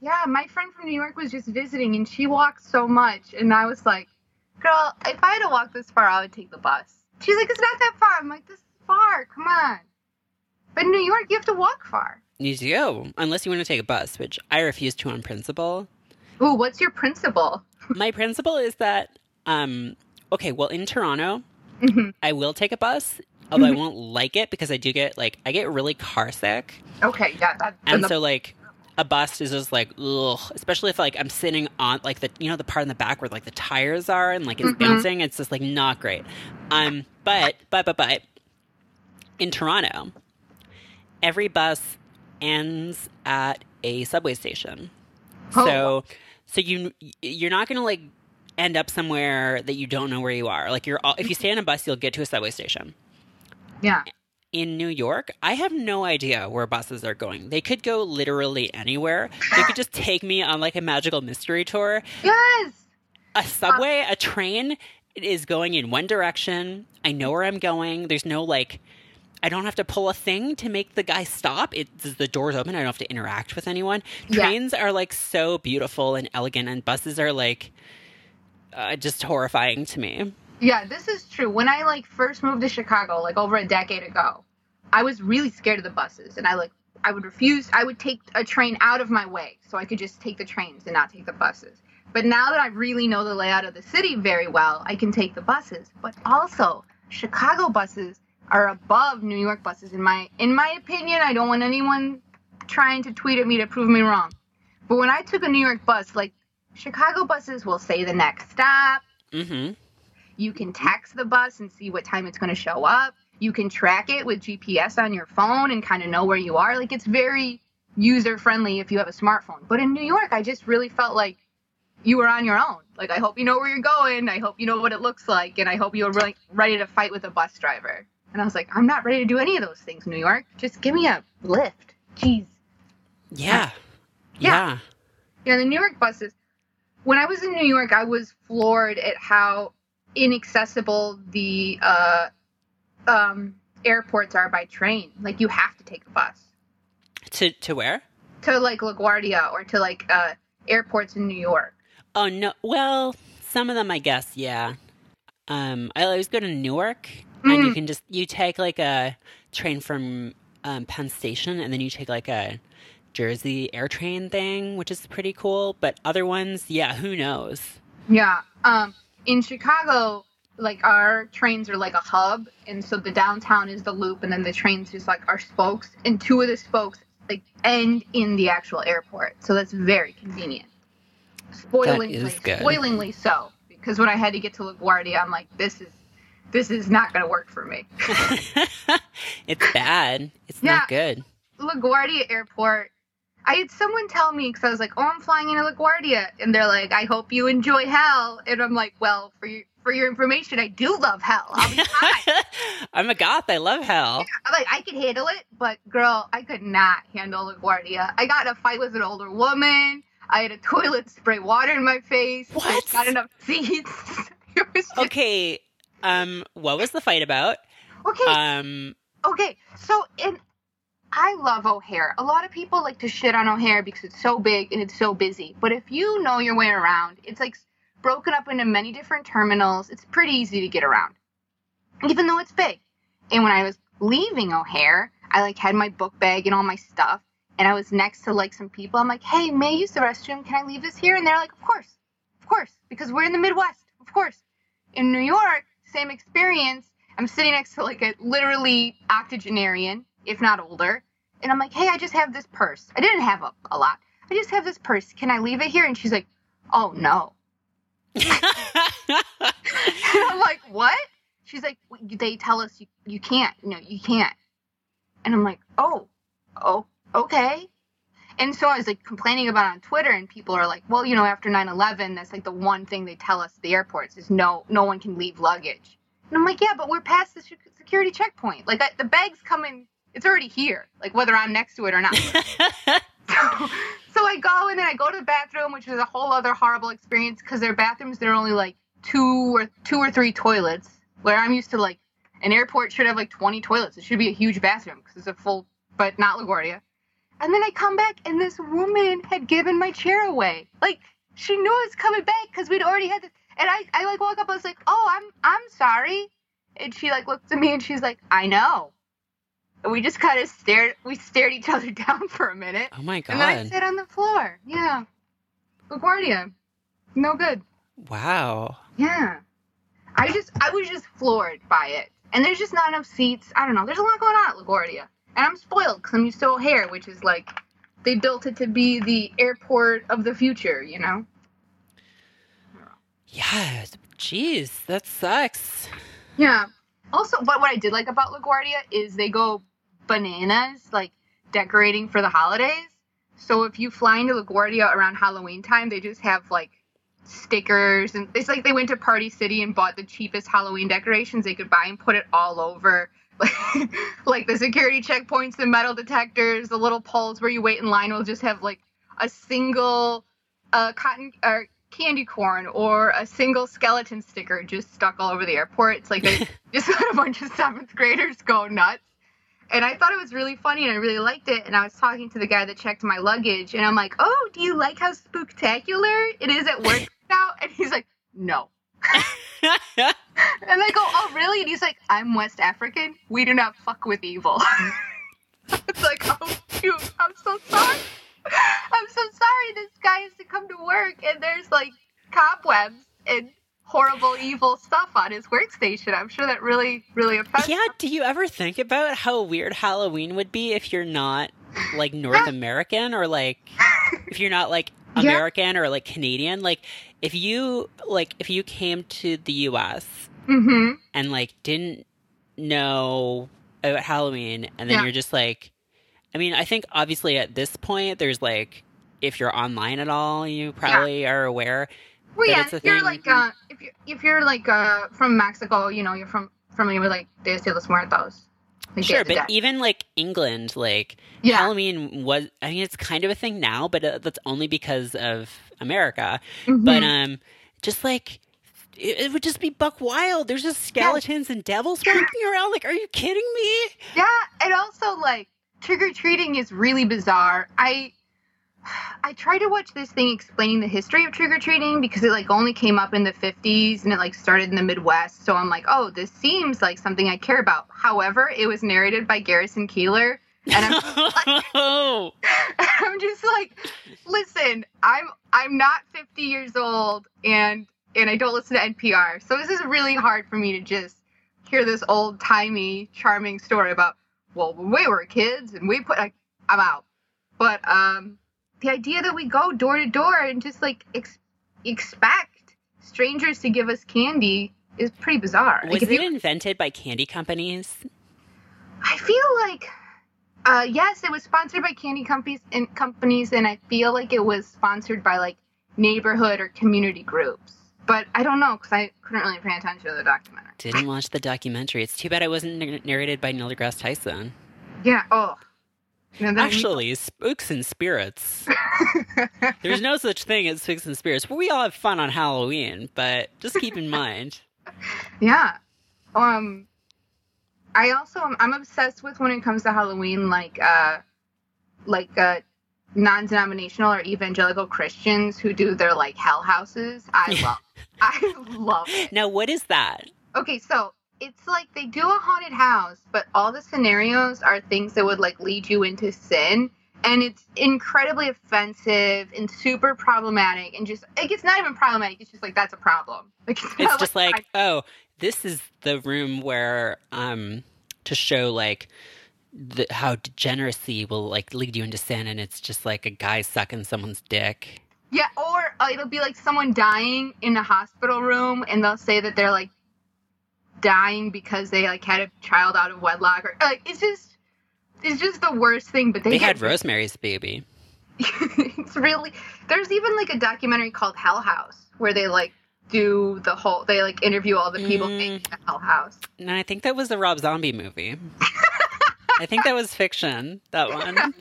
yeah, my friend from New York was just visiting, and she walked so much, and I was like, "Girl, if I had to walk this far, I would take the bus." She's like, "It's not that far." I'm like, "This is far. Come on." But in New York, you have to walk far. You do, unless you want to take a bus, which I refuse to on principle. Ooh, what's your principle? My principle is that, um, okay, well, in Toronto, Mhm. I will take a bus, although I won't like it because I do get like I get really car sick, Okay, yeah, that. and the- so like a bus is just like ugh, especially if like I'm sitting on like the you know the part in the back where like the tires are and like it's Mhm. bouncing. It's just like not great. Um, but but but but in Toronto, every bus ends at a subway station. Oh. So so you you're not gonna like end up somewhere that you don't know where you are. Like you're all, if you stay on a bus, you'll get to a subway station. yeah, In New York, I have no idea where buses are going. They could go literally anywhere. They could just take me on like a magical mystery tour. yes. A subway, a train is going in one direction. I know where I'm going. There's no like I don't have to pull a thing to make the guy stop. It's the doors open. I don't have to interact with anyone. Yeah. Trains are like so beautiful and elegant, and buses are like uh, just horrifying to me. Yeah, this is true. When I like first moved to Chicago, like over a decade ago, I was really scared of the buses, and I like I would refuse. I would take a train out of my way so I could just take the trains and not take the buses. But now that I really know the layout of the city very well, I can take the buses. But also, Chicago buses are above New York buses in my in my opinion. I don't want anyone trying to tweet at me to prove me wrong. But when I took a New York bus, like Chicago buses will say the next stop, hmm you can text the bus and see what time it's going to show up. You can track it with GPS on your phone and kind of know where you are. Like it's very user friendly if you have a smartphone. But in New York, I just really felt like you were on your own. Like I hope you know where you're going. I hope you know what it looks like, and I hope you're really ready to fight with a bus driver. And I was like, I'm not ready to do any of those things, New York. Just give me a lift. Jeez. Yeah. Yeah. Yeah, the New York buses. When I was in New York, I was floored at how inaccessible the uh, um, airports are by train. Like you have to take a bus To to where? to like LaGuardia or to like uh, airports in New York. Oh no. Well, some of them, I guess. Yeah. Um, I always go to Newark, and you Mm. can just you take like a train from um, Penn Station, and then you take like a Jersey air train thing, which is pretty cool. But other ones, yeah, who knows? Yeah. Um, in Chicago, like our trains are like a hub, and so the downtown is the loop, and then the trains just like are spokes, and two of the spokes like end in the actual airport. So that's very convenient. Spoilingly, is good. spoilingly so, because when I had to get to LaGuardia, I'm like, this is this is not going to work for me. it's bad. It's Yeah. not good. LaGuardia Airport. I had someone tell me because I was like, "Oh, I'm flying into LaGuardia," and they're like, "I hope you enjoy hell." And I'm like, "Well, for your for your information, I do love hell. I'll be fine." I'm a goth. I love hell. I'm like, I could handle it, but girl, I could not handle LaGuardia. I got in a fight with an older woman. I had a toilet spray water in my face. What? Not enough seats. it was just, Okay. Um, what was the fight about? okay. Um, Okay, so in I love O'Hare. A lot of people like to shit on O'Hare because it's so big and it's so busy. But if you know your way around, it's like broken up into many different terminals. It's pretty easy to get around, even though it's big. And when I was leaving O'Hare, I like had my book bag and all my stuff, and I was next to like some people. I'm like, "Hey, may I use the restroom? Can I leave this here?" And they're like, "Of course, of course," because we're in the Midwest, of course. In New York, same experience. I'm sitting next to like a literally octogenarian, if not older, and I'm like, "Hey, I just have this purse. I didn't have a, a lot. I just have this purse. Can I leave it here?" And she's like, "Oh no." I'm like, what? She's like, they tell us you, you can't. No, you can't. And I'm like, oh, oh, okay. And so I was like complaining about it on Twitter, and people are like, "Well, you know, after 9/11, that's like the one thing they tell us at the airports is no, no one can leave luggage." And I'm like, "Yeah, but we're past the security checkpoint. Like I, the bag's coming, it's already here. Like whether I'm next to it or not." so, so I go and then I go to the bathroom, which is a whole other horrible experience because their bathrooms they're only like two or two or three toilets, where I'm used to like an airport should have like 20 toilets. It should be a huge bathroom because it's a full, but not LaGuardia. And then I come back and this woman had given my chair away. Like she knew I was coming back because we'd already had this. And I, I like woke up. I was like, "Oh, I'm, I'm sorry." And she like looked at me and she's like, "I know." And we just kind of stared. We stared each other down for a minute. Oh my god! And then I sat on the floor. Yeah, LaGuardia, no good. Wow. Yeah, I just, I was just floored by it. And there's just not enough seats. I don't know. There's a lot going on at LaGuardia. And I'm spoiled because I'm used to O'Hare, which is like they built it to be the airport of the future, you know? Yeah, jeez, that sucks. Yeah. Also, but what I did like about LaGuardia is they go bananas, like decorating for the holidays. So if you fly into LaGuardia around Halloween time, they just have like stickers and it's like they went to Party City and bought the cheapest Halloween decorations they could buy and put it all over like the security checkpoints, the metal detectors, the little poles where you wait in line will just have like a single uh, cotton or candy corn or a single skeleton sticker just stuck all over the airport. It's like they just had a bunch of seventh graders go nuts. And I thought it was really funny and I really liked it. And I was talking to the guy that checked my luggage and I'm like, oh, do you like how spectacular it is at work now? And he's like, no. and I go, oh, really? And he's like, I'm West African. We do not fuck with evil. it's like, oh, shoot, I'm so sorry. I'm so sorry this guy has to come to work and there's like cobwebs and horrible evil stuff on his workstation. I'm sure that really, really affects Yeah, do you ever think about how weird Halloween would be if you're not like North American or like if you're not like American yeah. or like Canadian? Like if you like if you came to the US mm-hmm. and like didn't know about Halloween and then yeah. you're just like I mean, I think obviously at this point there's like if you're online at all, you probably yeah. are aware. Well, yeah, if you're like uh, if you if you're like uh, from Mexico, you know, you're from familiar with like Dia de los Muertos. Like sure, but even like England, like yeah. Halloween was. I mean, it's kind of a thing now, but uh, that's only because of America. Mm-hmm. But um, just like it, it, would just be buck wild. There's just skeletons yeah. and devils walking around. Like, are you kidding me? Yeah, and also like trick or treating is really bizarre. I I tried to watch this thing explaining the history of trick or treating because it like only came up in the 50s and it like started in the Midwest. So I'm like, oh, this seems like something I care about. However, it was narrated by Garrison Keillor. And I'm, like, I'm just like, listen, I'm I'm not 50 years old and and I don't listen to NPR. So this is really hard for me to just hear this old timey, charming story about, well, when we were kids and we put, like, I'm out. But um, the idea that we go door to door and just like ex- expect strangers to give us candy is pretty bizarre. Was like, it you, invented by candy companies? I feel like uh, yes, it was sponsored by candy companies and companies, and I feel like it was sponsored by like neighborhood or community groups. But I don't know because I couldn't really pay attention to the documentary. Didn't watch the documentary. It's too bad I wasn't narrated by Neil deGrasse Tyson. Yeah. Oh, Actually, spooks and spirits. There's no such thing as spooks and spirits. We all have fun on Halloween, but just keep in mind. Yeah. Um I also am I'm obsessed with when it comes to Halloween like uh like uh non-denominational or evangelical Christians who do their like hell houses. I love I love it. Now what is that? Okay, so it's like they do a haunted house, but all the scenarios are things that would like lead you into sin. And it's incredibly offensive and super problematic, and just like it's not even problematic. It's just like that's a problem. Like it's, it's just like, like oh, this is the room where um to show like the, how degeneracy will like lead you into sin, and it's just like a guy sucking someone's dick. Yeah, or uh, it'll be like someone dying in a hospital room, and they'll say that they're like dying because they like had a child out of wedlock or like it's just it's just the worst thing. But they, they had Rosemary's Baby. it's really there's even like a documentary called Hell House where they like do the whole they like interview all the people Mm. the Hell House. No, I think that was the Rob Zombie movie. I think that was fiction. That one.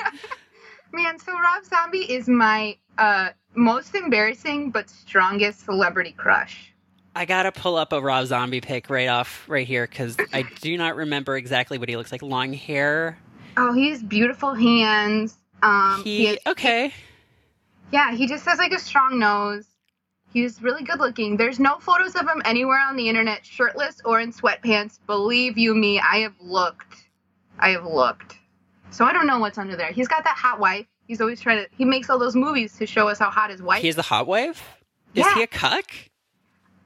Man, so Rob Zombie is my uh most embarrassing but strongest celebrity crush. I gotta pull up a Rob Zombie pic right off right here because I do not remember exactly what he looks like. Long hair. Oh, he has beautiful hands. Um, he, He has, okay. yeah, he just has like a strong nose. He's really good looking. There's no photos of him anywhere on the internet, shirtless or in sweatpants. Believe you me, I have looked. I have looked. So I don't know what's under there. He's got that hot wife. He's always trying to. He makes all those movies to show us how hot his wife. He is a hot wife. Is Yeah. he a cuck?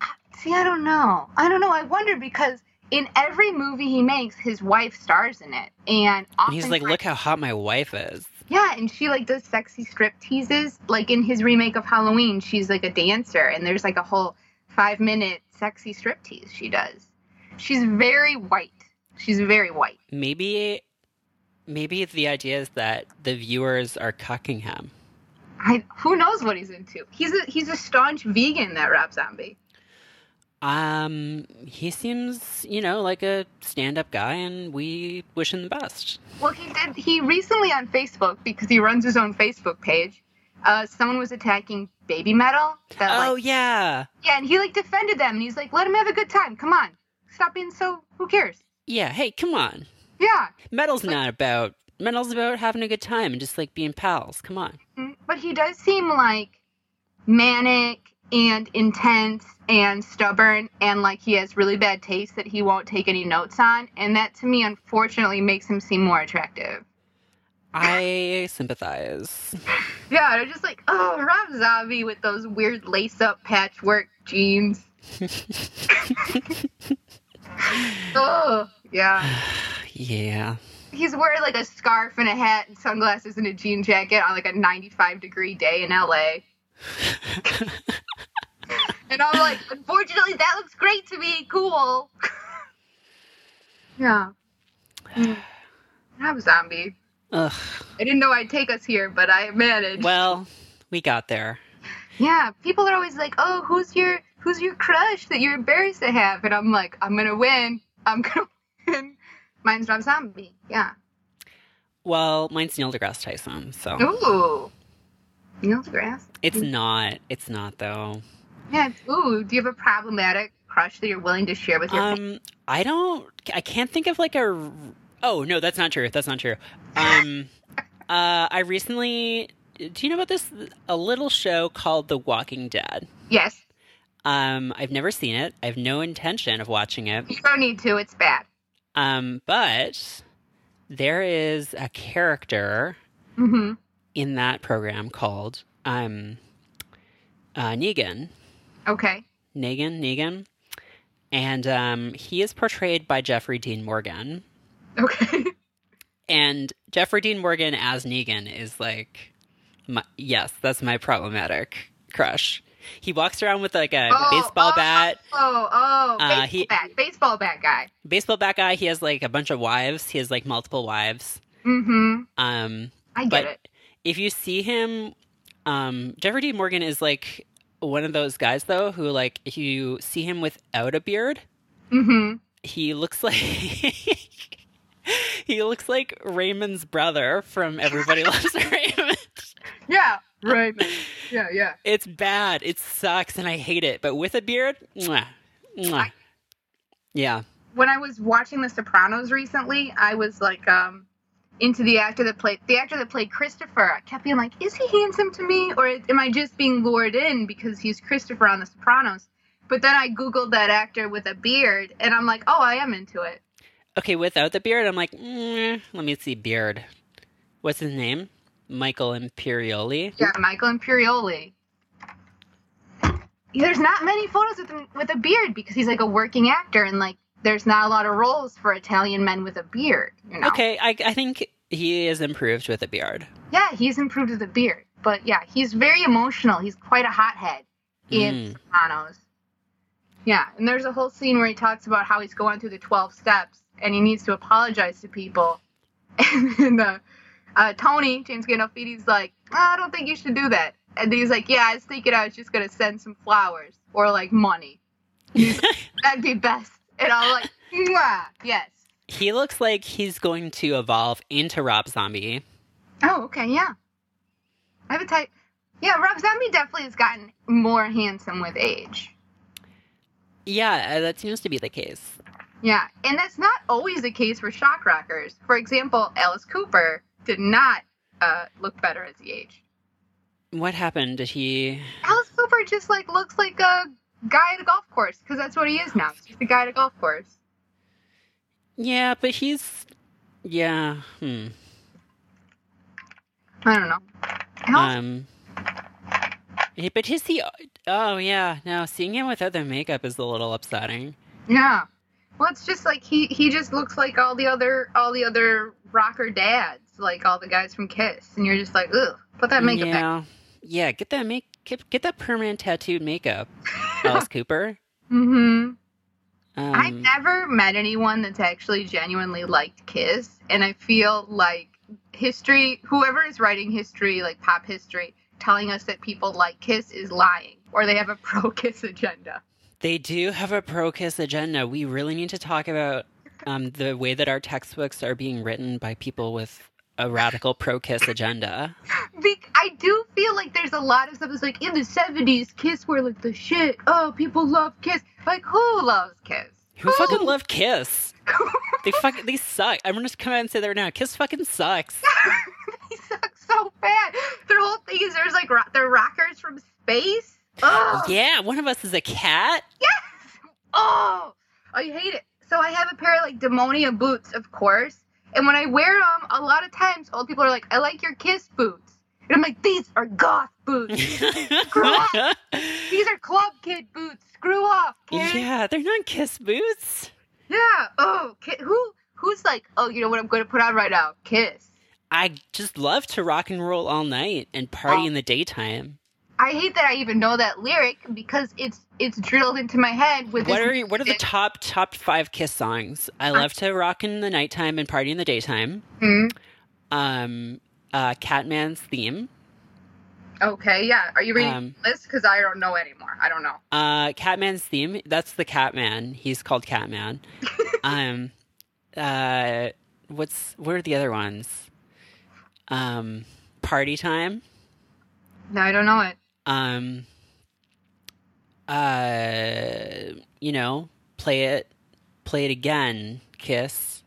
Uh, see, I don't know. I don't know. I wonder because in every movie he makes, his wife stars in it, and And he's like, look how hot my wife is. Yeah, and she like does sexy strip teases. Like in his remake of Halloween, she's like a dancer, and there's like a whole five minute sexy strip tease she does. She's very white. She's very white. Maybe, maybe the idea is that the viewers are cucking him. I who knows what he's into. He's a he's a staunch vegan, that Rob Zombie. Um, he seems, you know, like a stand-up guy, and we wish him the best. Well, he did. He recently on Facebook because he runs his own Facebook page. Uh, someone was attacking Babymetal. That, Oh like, yeah, yeah, and he like defended them, and he's like, "Let him have a good time. Come on, stop being so. Who cares?" yeah. Hey, come on. Yeah, Metal's not about metal's about having a good time and just like being pals. Come on. Mm, But he does seem like manic and intense and stubborn and like he has really bad taste that he won't take any notes on. And that to me, unfortunately, makes him seem more attractive. I sympathize. Yeah, they're just like, oh, Rob Zombie with those weird lace up patchwork jeans. oh, yeah. yeah. He's wearing like a scarf and a hat and sunglasses and a jean jacket on like a 95 degree day in LA. And I'm like, unfortunately, that looks great to me. Cool. yeah. Mm. I'm a zombie. Ugh. I didn't know I'd take us here, but I managed. Well, we got there. yeah, people are always like, "Oh, who's your who's your crush that you're embarrassed to have?" And I'm like, "I'm gonna win. I'm gonna win." Mine's Rob Zombie. Yeah. Well, mine's Neil deGrasse Tyson, so Ooh. DeGrasse. it's not. It's not though. Yeah. Ooh. Do you have a problematic crush that you're willing to share with your? Um, I don't. I can't think of like a. Oh no, that's not true. That's not true. Um, uh, I recently. Do you know about this? A little show called The Walking Dead. yes. Um, I've never seen it. I have no intention of watching it. You don't need to. It's bad. Um, but there is a character Mm-hmm. In that program called um, uh, Negan. Okay. Negan, Negan, and um, he is portrayed by Jeffrey Dean Morgan. Okay. And Jeffrey Dean Morgan as Negan is like, my, yes, that's my problematic crush. He walks around with like a Oh, baseball oh, bat, Oh, oh, Uh, baseball he- bat, baseball bat guy. baseball bat guy. He has like a bunch of wives. He has like multiple wives. Mm-hmm. Um, I get but it. If you see him, um, Jeffrey Dean Morgan is like one of those guys though who like if you see him without a beard, Mm-hmm. he looks like he looks like Raymond's brother from Everybody Loves Raymond. Yeah. Right. Yeah. Yeah. It's bad. It sucks, and I hate it. But with a beard, mwah, mwah. yeah. When I was watching The Sopranos recently, I was like, um, into the actor that played the actor that played Christopher. I kept being like, is he handsome to me, or am I just being lured in because he's Christopher on The Sopranos? But then I googled that actor with a beard, and I'm like, oh, I am into it. Okay, without the beard, I'm like, mm, let me see beard. What's his name? Michael Imperioli. Yeah, Michael Imperioli. There's not many photos with him with a beard because he's like a working actor, and like there's not a lot of roles for Italian men with a beard. You know? Okay, I, I think he is improved with a beard. Yeah, he's improved with a beard, but yeah, he's very emotional. He's quite a hothead in Mm. Sopranos. Yeah, and there's a whole scene where he talks about how he's going through the 12 steps and he needs to apologize to people. And uh, uh, Tony James Gandolfini's like, oh, I don't think you should do that, and he's like, Yeah, I was thinking I was just gonna send some flowers or like money. That'd be best, and I'm like, Mwah, yes. he looks like he's going to evolve into Rob Zombie. Oh, okay, yeah. I have a type. Yeah, Rob Zombie definitely has gotten more handsome with age. Yeah, uh, that seems to be the case. Yeah, and that's not always the case for shock rockers. For example, Alice Cooper did not uh, look better as he aged. What happened? Did he? Alice Cooper just like looks like a guy at a golf course because that's what he is now. He's a guy at a golf course. Yeah, but he's. Yeah. Hmm. I don't know. Um. But his the. Oh yeah, no. Seeing him without the makeup is a little upsetting. yeah. Well, it's just like he he just looks like all the other all the other rocker dads, like all the guys from Kiss, and you're just like, ugh, put that makeup back. yeah. Yeah. Get that make. Get, get that permanent tattooed makeup, Alice Cooper. Mm-hmm. Um, I've never met anyone that's actually genuinely liked Kiss, and I feel like history, whoever is writing history, like pop history, telling us that people like Kiss is lying, or they have a pro Kiss agenda. They do have a pro kiss agenda. We really need to talk about um, the way that our textbooks are being written by people with a radical pro kiss agenda. I do feel like there's a lot of stuff that's like in the 70s, Kiss were like the shit. Oh, people love Kiss. Like, who loves Kiss? Who fucking loved Kiss? They fucking they suck. I'm gonna just come out and say that right now. Kiss fucking sucks. they suck so bad. Their whole thing is there's like ro- they're rockers from space. Oh, Yeah, one of us is a cat. yes. Oh, I hate it. So I have a pair of like Demonia boots, of course. And when I wear them, a lot of times old people are like, "I like your Kiss boots," and I'm like, "These are goth boots. These are club kid boots. Screw off, kid." yeah, they're not Kiss boots. Yeah. Oh, ki- who who's like, oh, you know what I'm going to put on right now? Kiss. I just love to rock and roll all night and party Oh. in the daytime. I hate that I even know that lyric because it's it's drilled into my head with What this are what are the top top five Kiss songs? I love to rock in the nighttime and party in the daytime. Hmm. Um, uh, Catman's theme. Okay, yeah. Are you reading Um, the list? Because I don't know anymore. I don't know. Uh, Catman's theme. That's the Catman. He's called Catman. um, uh, what's what are the other ones? Um, party time. No, I don't know it. Um, uh, you know, play it, play it again. Kiss.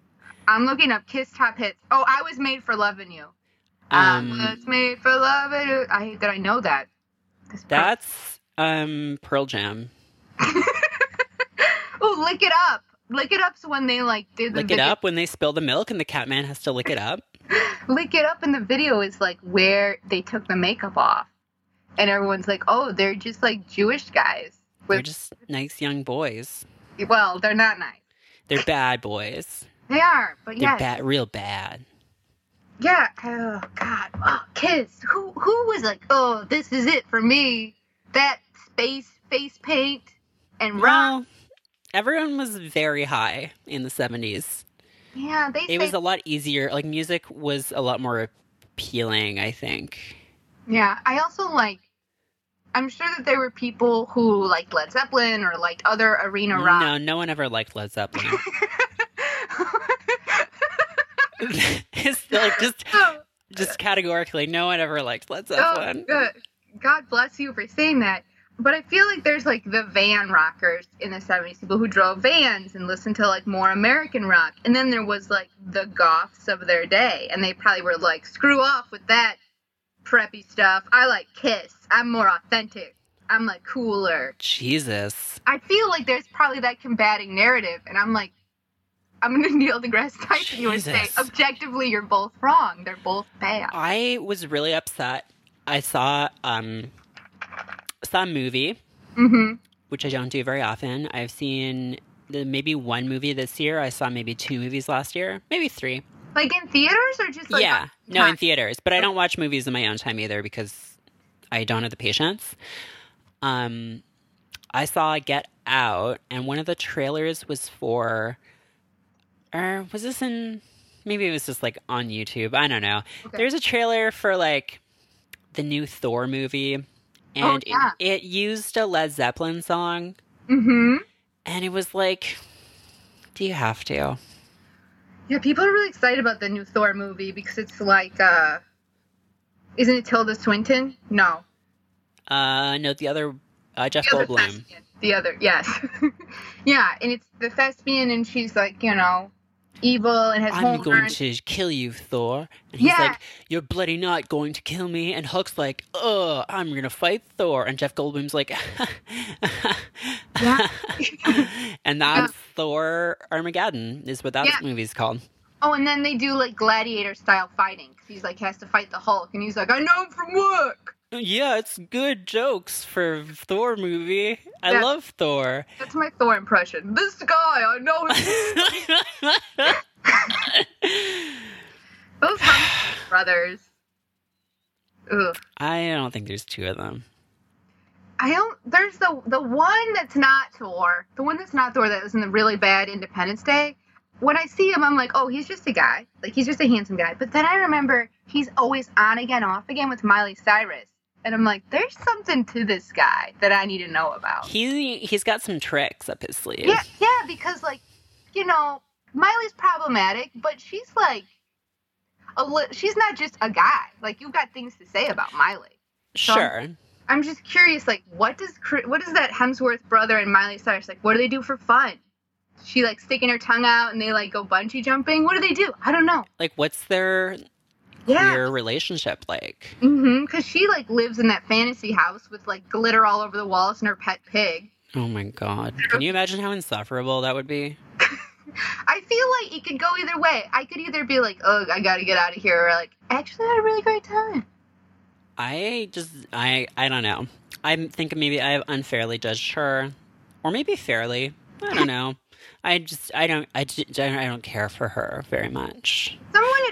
I'm looking up Kiss top hits. Oh, I was made for loving you. I Um, was made for loving you. I hate that I know that. That's um Pearl Jam. oh, lick it up. Lick it up's when they like did the Lick it up when they spill the milk, and the Catman has to lick it up. Lick it up in the video is like where they took the makeup off, and everyone's like, oh, they're just like Jewish guys. They're just nice young boys. well, they're not nice. They're bad boys. They are, but They're yeah, bad, real bad. yeah. Oh God, oh, Kiss. Who who was like, oh, this is it for me? That space face paint and rock. Well, everyone was very high in the seventies. Yeah, they. It say, was a lot easier. Like music was a lot more appealing. I think. Yeah, I also like. I'm sure that there were people who liked Led Zeppelin or liked other arena rock. No, no one ever liked Led Zeppelin. it's like just just categorically, no one ever liked Led oh, Zeppelin. good. God bless you for saying that. But I feel like there's like the van rockers in the 70s, people who drove vans and listened to like more American rock. And then there was like the goths of their day. And they probably were like, screw off with that preppy stuff. I like Kiss. I'm more authentic. I'm like cooler. Jesus. I feel like there's probably that combating narrative. And I'm like, I'm to Neil deGrasse Tyson you and say, objectively, you're both wrong. They're both bad. I was really upset. I saw um saw a movie, hmm which I don't do very often. I've seen the, maybe one movie this year. I saw maybe two movies last year, maybe three. Like in theaters or just like yeah, no, in theaters. But I don't watch movies in my own time either because I don't have the patience. Um, I saw Get Out, and one of the trailers was for, or was this in maybe it was just like on YouTube. I don't know. Okay. There's a trailer for like the new Thor movie, and Oh, yeah. it, it used a Led Zeppelin song, Mm-hmm. and it was like, do you have to? Yeah, people are really excited about the new Thor movie because it's like, uh, isn't it Tilda Swinton? No. Uh, no, the other uh, Jeff The other Goldblum. thespian. The other, yes. yeah, and it's the thespian, and she's like, you know, evil and has I'm going to kill you, Thor. And he's Yeah. like, You're bloody not going to kill me. And Hulk's like, Oh, I'm going to fight Thor. And Jeff Goldblum's like, Yeah. And that's Thor Armageddon, is what that Yeah. movie's called. Oh, and then they do like gladiator style fighting. 'cause he's like has to fight the Hulk, and he's like, I know him from work. Yeah, it's good jokes for Thor movie. I Yeah. love Thor. That's my Thor impression. This guy, I know him. Those brothers. Ugh. I don't think there's two of them. I don't. There's the the one that's not Thor. The one that's not Thor that was in the really bad Independence Day. When I see him, I'm like, oh, he's just a guy. Like he's just a handsome guy. But then I remember he's always on again, off again with Miley Cyrus, and I'm like, there's something to this guy that I need to know about. He he's got some tricks up his sleeve. Yeah, yeah, because like, you know, Miley's problematic, but she's like, a li- she's not just a guy. Like you've got things to say about Miley. So- Sure. I'm just curious, like, what does what does that Hemsworth brother and Miley Cyrus like? What do they do for fun? She like sticking her tongue out and they like go bungee jumping. What do they do? I don't know. Like, what's their Yeah, queer relationship like? mm-hmm. Because she like lives in that fantasy house with like glitter all over the walls and her pet pig. Oh my god. Can you imagine how insufferable that would be? I feel like it could go either way. I could either be like, "Oh, I gotta get out of here, or like, actually, I had a really great time. I just I I don't know. I think maybe I have unfairly judged her, or maybe fairly. I don't know. I just I don't I, just, I don't care for her very much.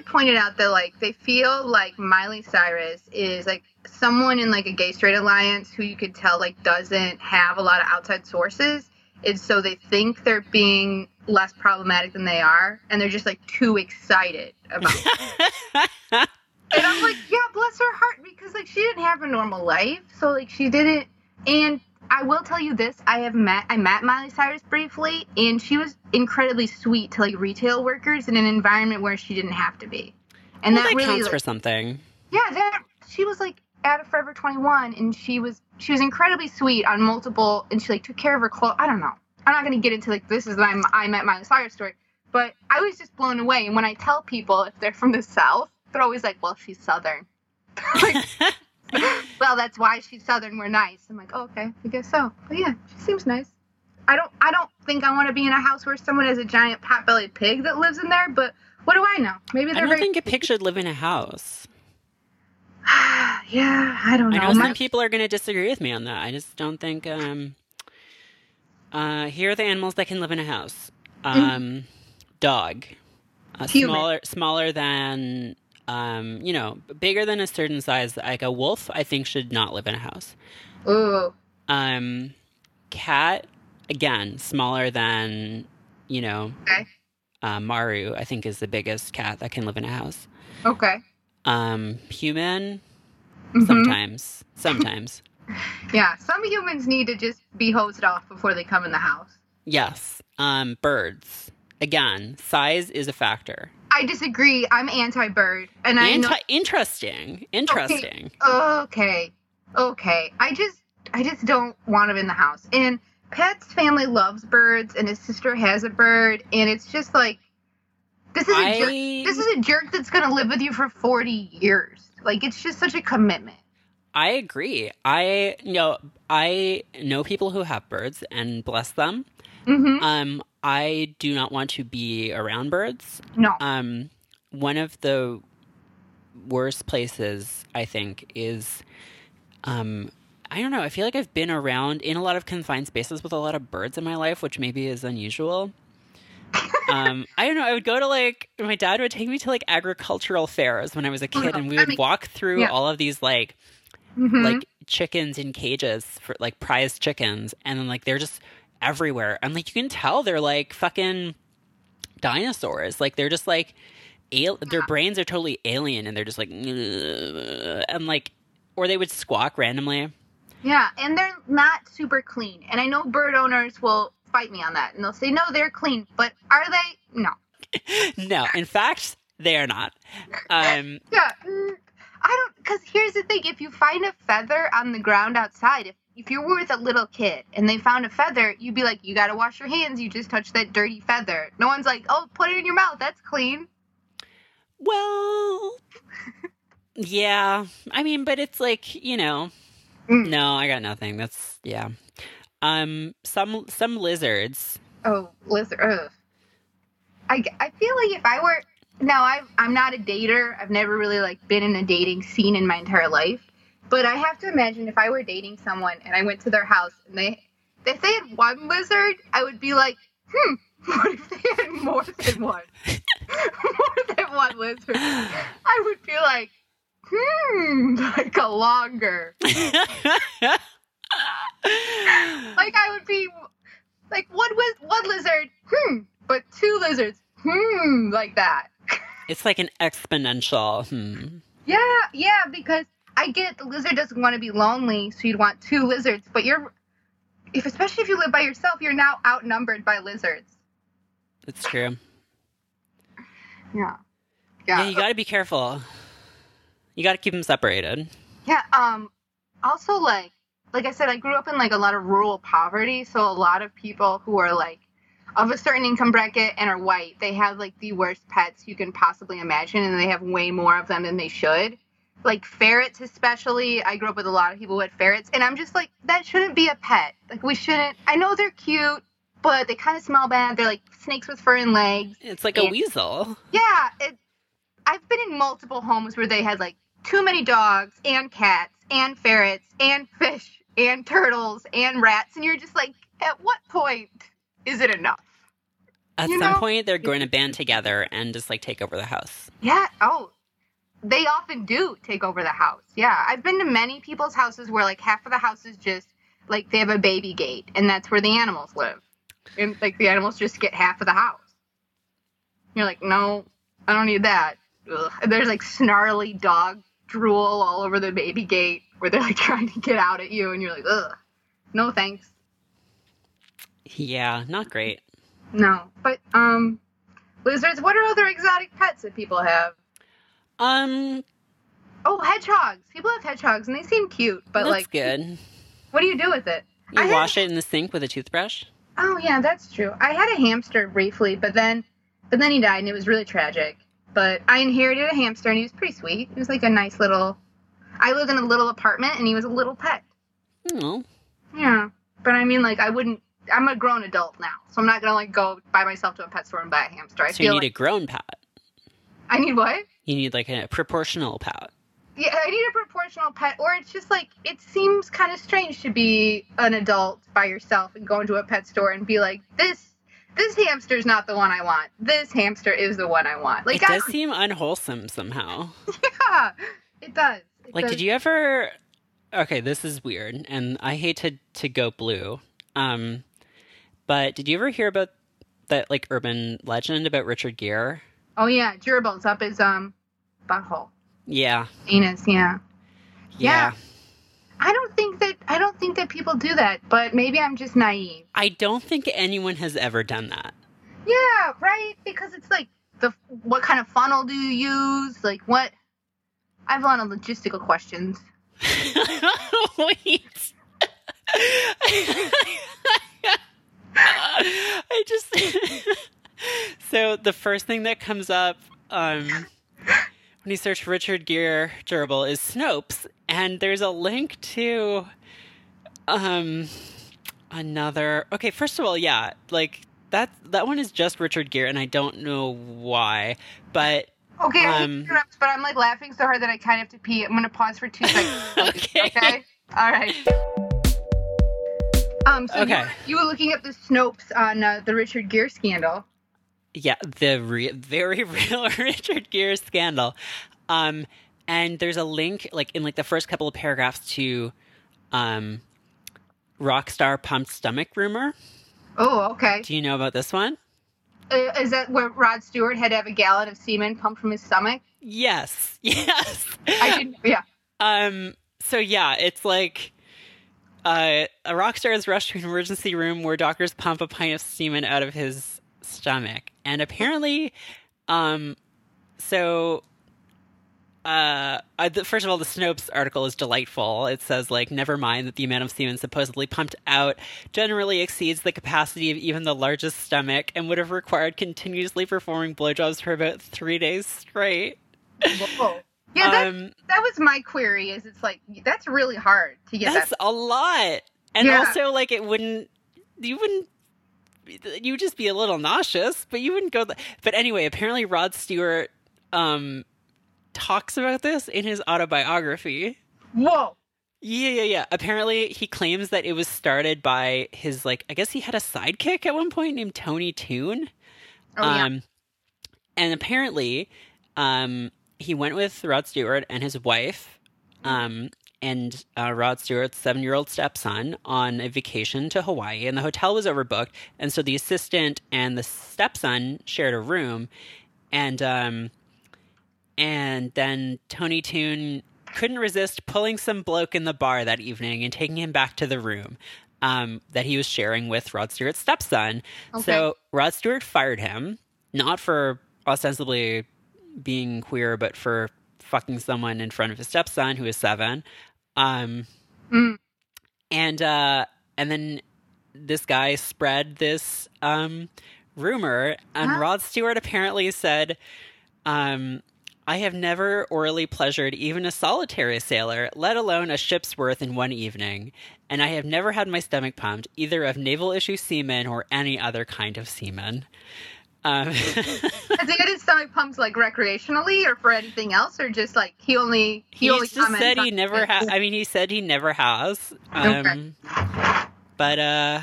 Pointed out that like they feel like Miley Cyrus is like someone in like a gay straight alliance who you could tell like doesn't have a lot of outside sources, and so they think they're being less problematic than they are, and they're just like too excited about. it. And I'm like, yeah, bless her heart, because like she didn't have a normal life, so like she didn't. And I will tell you this: I have met I met Miley Cyrus briefly, and she was incredibly sweet to like retail workers in an environment where she didn't have to be. And well, that, that really, counts like- for something. yeah, that she was like at a Forever 21, and she was she was incredibly sweet on multiple, and she like took care of her clothes. I don't know. I'm not gonna get into like this is my I met Miley Cyrus story, but I was just blown away. And when I tell people if they're from the South, they're always like, "Well, she's Southern." Like, well, that's why she's Southern. We're nice. I'm like, oh, okay, I guess so. But yeah, she seems nice. I don't I don't think I want to be in a house where someone has a giant pot-bellied pig that lives in there. But what do I know? Maybe they're I don't very think a pig should live in a house. yeah, I don't know. I know My- people are going to disagree with me on that. I just don't think. Um, uh, here are the animals that can live in a house. Um, Dog, uh, smaller, smaller than, um, you know, bigger than a certain size. Like a wolf, I think should not live in a house. Ooh. Um, cat, again, smaller than, you know, Okay. uh, Maru. I think is the biggest cat that can live in a house. Okay. Um, human, Mhm. sometimes, sometimes. Yeah, some humans need to just be hosed off before they come in the house. Yes. Um, birds. Again, size is a factor. I disagree. I'm anti-bird, and I know. Anti- interesting. Interesting. Okay, okay. I just, I just don't want him in the house. And Pat's family loves birds, and his sister has a bird, and it's just like, this is a I- jerk. This is a jerk that's gonna live with you for 40 years. Like, it's just such a commitment. I agree. I know I know people who have birds and bless them. Mm-hmm. Um, I do not want to be around birds. No. Um, one of the worst places I think is, um, I don't know. I feel like I've been around in a lot of confined spaces with a lot of birds in my life, which maybe is unusual. um, I don't know. I would go to like my dad would take me to like agricultural fairs when I was a kid, and we I would mean, walk through yeah. all of these like Mhm. like chickens in cages for like prized chickens and then like they're just everywhere and like you can tell they're like fucking dinosaurs like they're just like al- their brains are totally alien and they're just like and like or they would squawk randomly. Yeah, and they're not super clean. And I know bird owners will fight me on that, and they'll say no, they're clean, but are they? No. no, in fact, they are not. Um, Yeah, mm, I don't. Because here's the thing: if you find a feather on the ground outside, if if you were with a little kid and they found a feather, you'd be like, you got to wash your hands. You just touched that dirty feather. No one's like, oh, put it in your mouth. That's clean. well, yeah. I mean, but it's like you know. Mm. No, I got nothing. That's yeah. Um, some some lizards. Oh, lizard. Ugh. I, I feel like if I were now I I'm not a dater. I've never really like been in a dating scene in my entire life. But I have to imagine if I were dating someone and I went to their house and they if they had one lizard, I would be like, hmm, what if they had more than one? more than one lizard. I would be like, hmm, like a longer. Like I would be like one with one lizard, hmm, but two lizards, hmm, like that. it's like an exponential. Hmm. Yeah, yeah, because I get the lizard doesn't want to be lonely, so you'd want two lizards, but you're if especially if you live by yourself, you're now outnumbered by lizards. It's true. Yeah. Yeah, Yeah. you got to be careful. You got to keep them separated. Yeah, um also like like I said I grew up in like a lot of rural poverty, so a lot of people who are like of a certain income bracket and are white, they have like the worst pets you can possibly imagine and they have way more of them than they should. Like ferrets especially. I grew up with a lot of people with ferrets and I'm just like that shouldn't be a pet. Like we shouldn't I know they're cute, but they kind of smell bad. They're like snakes with fur and legs. It's like a weasel. Yeah, it, I've been in multiple homes where they had like too many dogs and cats and ferrets and fish and turtles and rats, and you're just like, at what point is it enough? At You some know- point, they're going to band together and just like take over the house. Yeah. Oh, they often do take over the house. Yeah, I've been to many people's houses where like half of the house is just like they have a baby gate, and that's where the animals live, and like the animals just get half of the house. You're like, no, I don't need that. Ugh. There's like snarly dog drool all over the baby gate where they're like trying to get out at you, and you're like, ugh, no thanks. Yeah, not great. No, but um, lizards. What are other exotic pets that people have? Um, Oh, hedgehogs. People have hedgehogs and they seem cute, but that's like, good. what do you do with it? You I had- wash it in the sink with a toothbrush. Oh yeah, that's true. I had a hamster briefly, but then, but then he died, and it was really tragic. But I inherited a hamster, and he was pretty sweet. He was like a nice little. I lived in a little apartment, and he was a little pet. Oh, Yeah, but I mean, like, I wouldn't. I'm a grown adult now, so I'm not gonna like go by myself to a pet store and buy a hamster. I so you need like a grown pet. I need what? You need like a proportional pet. Yeah, I need a proportional pet, or it's just like it seems kind of strange to be an adult by yourself and go into a pet store and be like, this this hamster's not the one I want. This hamster is the one I want. Like, it does I, seem unwholesome somehow. yeah, it does. It Like, does. did you ever? Okay, this is weird, and I hate to to go blue. Um, but did you ever hear about that like urban legend about Richard Gere? Oh yeah, gerbils up his um butthole, Yeah, anus. Yeah. yeah. Yeah. I don't think that I don't think that people do that, but maybe I'm just naive. I don't think anyone has ever done that. Yeah, right. Because it's like the what kind of funnel do you use? Like what? I have a lot of logistical questions. Wait. I just so the first thing that comes up um, when you search Richard Gere gerbil is Snopes, and there's a link to um another. Okay, first of all, yeah, like that that one is just Richard Gere, and I don't know why, but Okay, Um, interrupt, but I'm like laughing so hard that I kind of have to pee. I'm gonna pause for two seconds. okay. okay. All right. Um. So Okay. you, were, you were looking at the Snopes on uh, the Richard Gere scandal. Yeah, the re- very real Richard Gere scandal. Um, and there's a link, like in like the first couple of paragraphs, to um, rock star pumped stomach rumor. Oh, okay. Do you know about this one? uh, is that where Rod Stewart had to have a gallon of semen pumped from his stomach? Yes, yes. I didn't. Yeah. Um. So yeah, it's like uh, a rock star is rushed to an emergency room where doctors pump a pint of semen out of his stomach, and apparently, um, so. Uh, I, the, first of all, the Snopes article is delightful. It says, like, never mind that the amount of semen supposedly pumped out generally exceeds the capacity of even the largest stomach and would have required continuously performing blowjobs for about three days straight. Whoa. Yeah, that, Um, that was my query. Is it's like that's really hard to get That's that. a lot. And Yeah. also, like, it wouldn't, you wouldn't, you would just be a little nauseous, but you wouldn't go. Th- but anyway, apparently Rod Stewart um, talks about this in his autobiography. Whoa. Yeah, yeah, yeah. Apparently, he claims that it was started by his, like, I guess he had a sidekick at one point named Tony Toon. Oh yeah. Um, and apparently, um, he went with Rod Stewart and his wife, um, and uh, Rod Stewart's seven-year-old stepson on a vacation to Hawaii, and the hotel was overbooked, and so the assistant and the stepson shared a room, and um, and then Tony Toon couldn't resist pulling some bloke in the bar that evening and taking him back to the room um, that he was sharing with Rod Stewart's stepson. So Rod Stewart fired him, not for ostensibly being queer, but for fucking someone in front of his stepson who is seven. Um, Mm. and uh, and then this guy spread this um, rumor, and Huh? Rod Stewart apparently said, um, "I have never orally pleasured even a solitary sailor, let alone a ship's worth in one evening, and I have never had my stomach pumped either of naval issue seamen or any other kind of semen." Um, Has he had his stomach pumped like recreationally or for anything else, or just like he only he he only just said he never has. I mean, he said he never has. Um, Okay. But uh,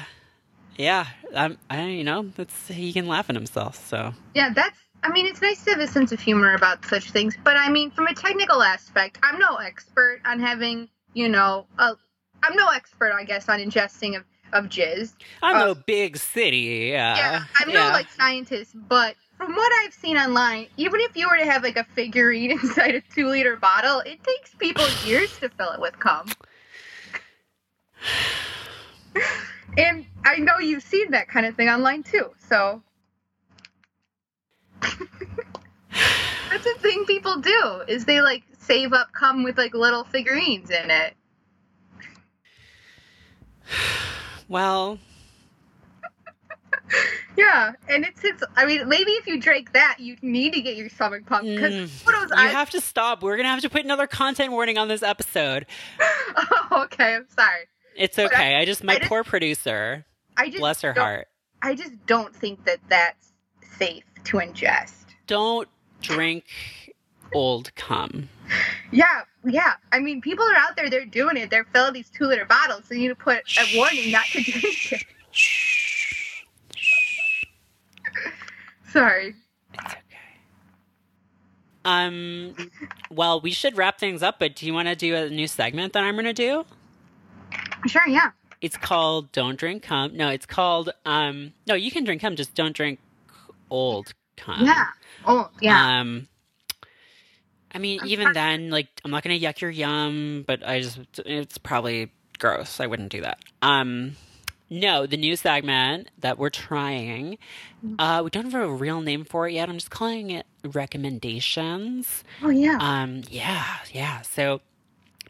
yeah, um, I you know that's he can laugh at himself. So Yeah, that's. I mean, it's nice to have a sense of humor about such things, but I mean, from a technical aspect, I'm no expert on having, you know, a, I'm no expert, I guess, on ingesting of, of jizz. I'm Uh, no big city. Yeah, yeah, I'm no like scientist, but from what I've seen online, even if you were to have like a figurine inside a two liter bottle, it takes people years to fill it with cum. and I know you've seen that kind of thing online too, so. That's a thing people do is they like save up cum with like little figurines in it. Well, Yeah, and it's it's. I mean, maybe if you drink that, you need to get your stomach pumped because Mm, photos. you I, have to stop. We're gonna have to put another content warning on this episode. oh, okay, I'm sorry. It's But I- okay. I, just my I just- poor producer, I just bless her heart. I just don't think that that's safe to ingest. Don't drink old cum. Yeah, yeah. I mean, people are out there. They're doing it. They're filling these two liter bottles. So you need to put a warning not to drink it. Sorry. It's okay. Um, well, we should wrap things up, but do you want to do a new segment that I'm going to do? Sure. Yeah. It's called Don't Drink Cum. No, it's called, um, no, you can drink cum, just don't drink old cum. Yeah. Oh, yeah. Um, I mean, even then, like, I'm not going to yuck your yum, but I just, it's probably gross. I wouldn't do that. Um, no, the new segment that we're trying, uh, we don't have a real name for it yet. I'm just calling it recommendations. oh, yeah. Um, yeah, yeah. So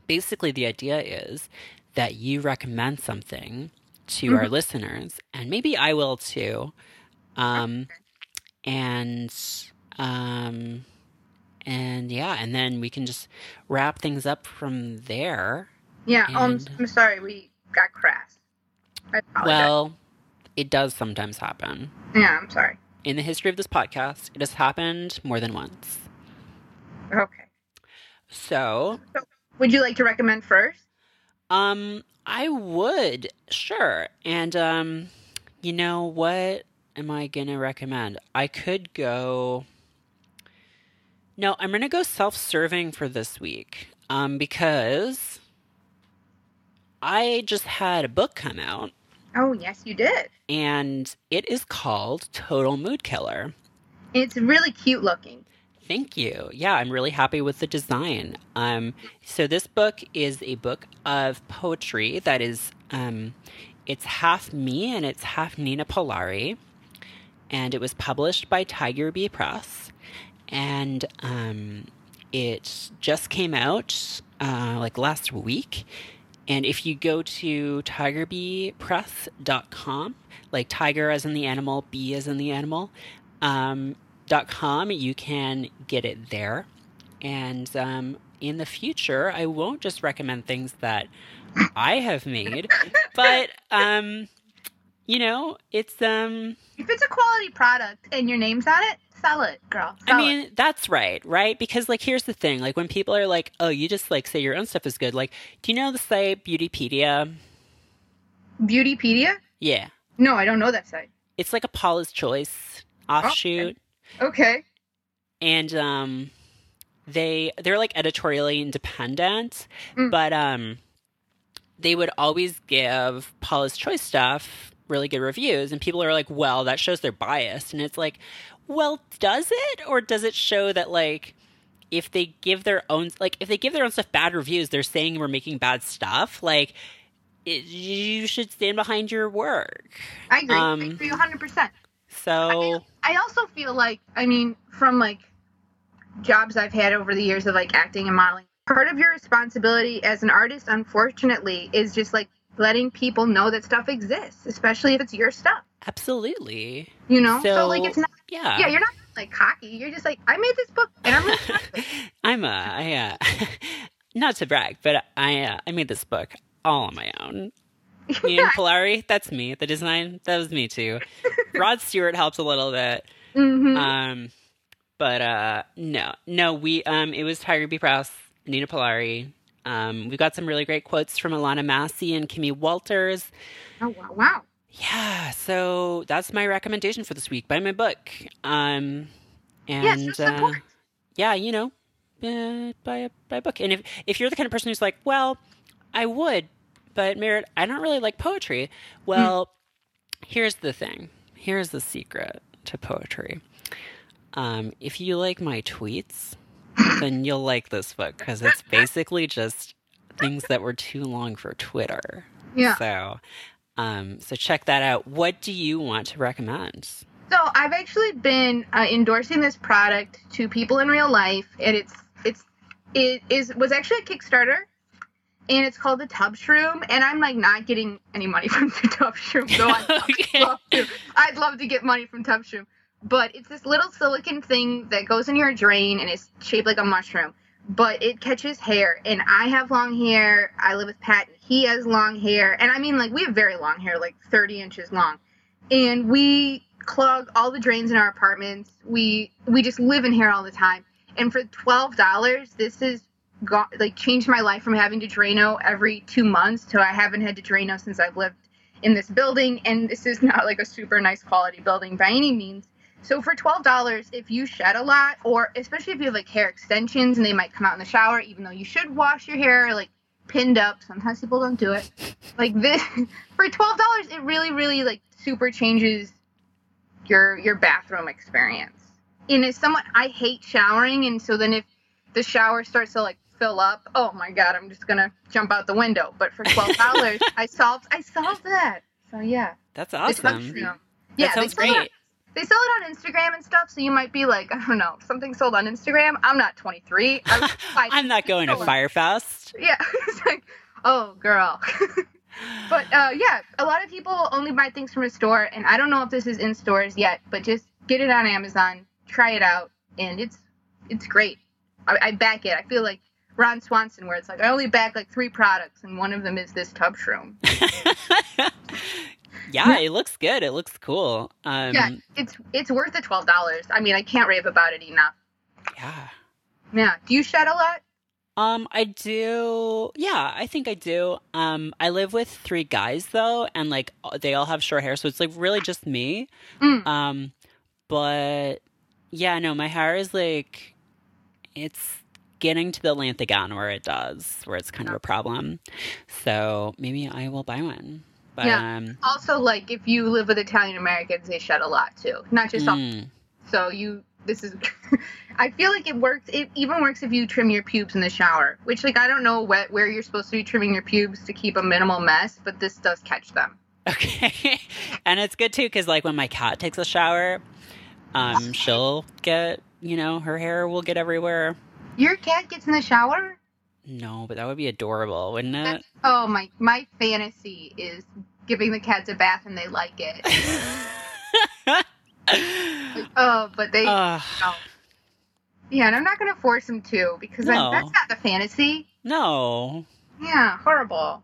basically, the idea is that you recommend something to our listeners, and maybe I will too. Um, and um, and yeah, and then we can just wrap things up from there. yeah. Oh, I'm, I'm sorry. We got crass. Well, it does sometimes happen. yeah. I'm sorry. In the history of this podcast, it has happened more than once. Okay. So, Would you like to recommend first? Um, I would, sure. And um, you know what am I gonna recommend? I could go No, I'm gonna go self-serving for this week. Um, because I just had a book come out Oh, yes, you did. And it is called Total Mood Killer. It's really cute looking. Thank you. Yeah, I'm really happy with the design. Um, so this book is a book of poetry that is, um, it's half me and it's half Nina Polari, and it was published by Tiger Bee Press, and um, it just came out uh, like last week. And if you go to tigerbeepress.com, like tiger as in the animal, bee as in the animal, um, com, you can get it there. And um, in the future, I won't just recommend things that I have made, but um, you know, it's um. If it's a quality product and your name's on it, sell it, girl. Sell I mean, it. that's right, right? Because like, here's the thing: like, when people are like, "Oh, you just like say your own stuff is good," like, do you know the site Beautypedia? Beautypedia? Yeah, No, I don't know that site. it's like a Paula's Choice offshoot. Okay. and um they they're like editorially independent Mm. but um they would always give paula's choice stuff really good reviews and people are like well that shows they're biased and it's like well does it or does it show that like if they give their own like if they give their own stuff bad reviews they're saying we're making bad stuff like it, you should stand behind your work I agree. Um, I agree 100%. so I also feel like, I mean, from like jobs I've had over the years of like acting and modeling, part of your responsibility as an artist, unfortunately, is just like letting people know that stuff exists, especially if it's your stuff. Absolutely You know? So, So- like, it's not, yeah yeah, you're not like cocky. You're just like, I made this book and I'm really proud of it. I'm a, I, uh, not to brag, but I, uh, I made this book all on my own. Me and Polari, that's me. The design, that was me too. Rod Stewart helped a little bit. Mhm. Um, but, uh, no, no, we, um, it was Tiger Bee Press, Nina Polari. Um, we got some really great quotes from Alana Massey and Kimmy Walters. oh, wow. wow. Yeah, so that's my recommendation for this week. Buy my book. Um, and, so uh, yeah, you know, uh, buy a buy a book. And if if you're the kind of person who's like, well, I would, but Merritt, I don't really like poetry. Well, here's the thing. Here's the secret to poetry. Um, if you like my tweets, then you'll like this book because it's basically just things that were too long for Twitter. Yeah. So, um, so check that out. What do you want to recommend? So I've actually been uh, endorsing this product to people in real life, and it's it's it is was actually a Kickstarter, and it's called the Tub Shroom, and I'm like not getting any money from the Tub Shroom, so I'd Okay. love to. I'd love to get money from Tub Shroom, but it's this little silicon thing that goes in your drain, and it's shaped like a mushroom, but it catches hair, and I have long hair. I live with Pat, he has long hair, and I mean like we have very long hair, like 30 inches long, and we clog all the drains in our apartments. We we just live in here all the time. And for twelve dollars, this has got like changed my life from having to Drano every two months to I haven't had to Drano since I've lived in this building. And this is not like a super nice quality building by any means. So for twelve dollars, if you shed a lot, or especially if you have like hair extensions and they might come out in the shower, even though you should wash your hair like pinned up. Sometimes people don't do it. Like this for twelve dollars, it really, really like super changes your your bathroom experience. And as someone I hate showering and so then if the shower starts to like fill up, oh my god, I'm just gonna jump out the window. But for twelve dollars I solved I solved that. So yeah. That's awesome. That sounds great. They sell it on Instagram and stuff, so you might be like, I don't know, something sold on Instagram. I'm not 23. I was five- I'm not going to Fyre Fest. Yeah, it's like, oh, girl. but uh, yeah, a lot of people only buy things from a store, and I don't know if this is in stores yet, but just get it on Amazon, try it out, and it's it's great. I, I back it. I feel like Ron Swanson, where it's like I only back like three products, and one of them is this tub shroom. yeah, it looks good. It looks cool. Um, yeah, it's it's worth the twelve dollars. I mean, I can't rave about it enough. yeah. Yeah. Do you shed a lot? Um, I do. Yeah, I think I do. Um, I live with three guys though, and like they all have short hair, so it's like really just me. Mm. Um, but yeah, no, my hair is like it's getting to the length again where it does, where it's kind of a problem. So maybe I will buy one. But Yeah. um Also, like if you live with Italian Americans, they shed a lot too. Not just mm, So you, this is. I feel like it works. It even works if you trim your pubes in the shower. Which, like, I don't know what, where you're supposed to be trimming your pubes to keep a minimal mess, but this does catch them. okay. and it's good too because like when my cat takes a shower, um, she'll get you know her hair will get everywhere. Your cat gets in the shower. No, but that would be adorable, wouldn't it? Oh my! My fantasy is giving the cats a bath and they like it. oh, but they. Ugh. no. Yeah, and I'm not gonna force them to because No. that's not the fantasy. no. Yeah, horrible.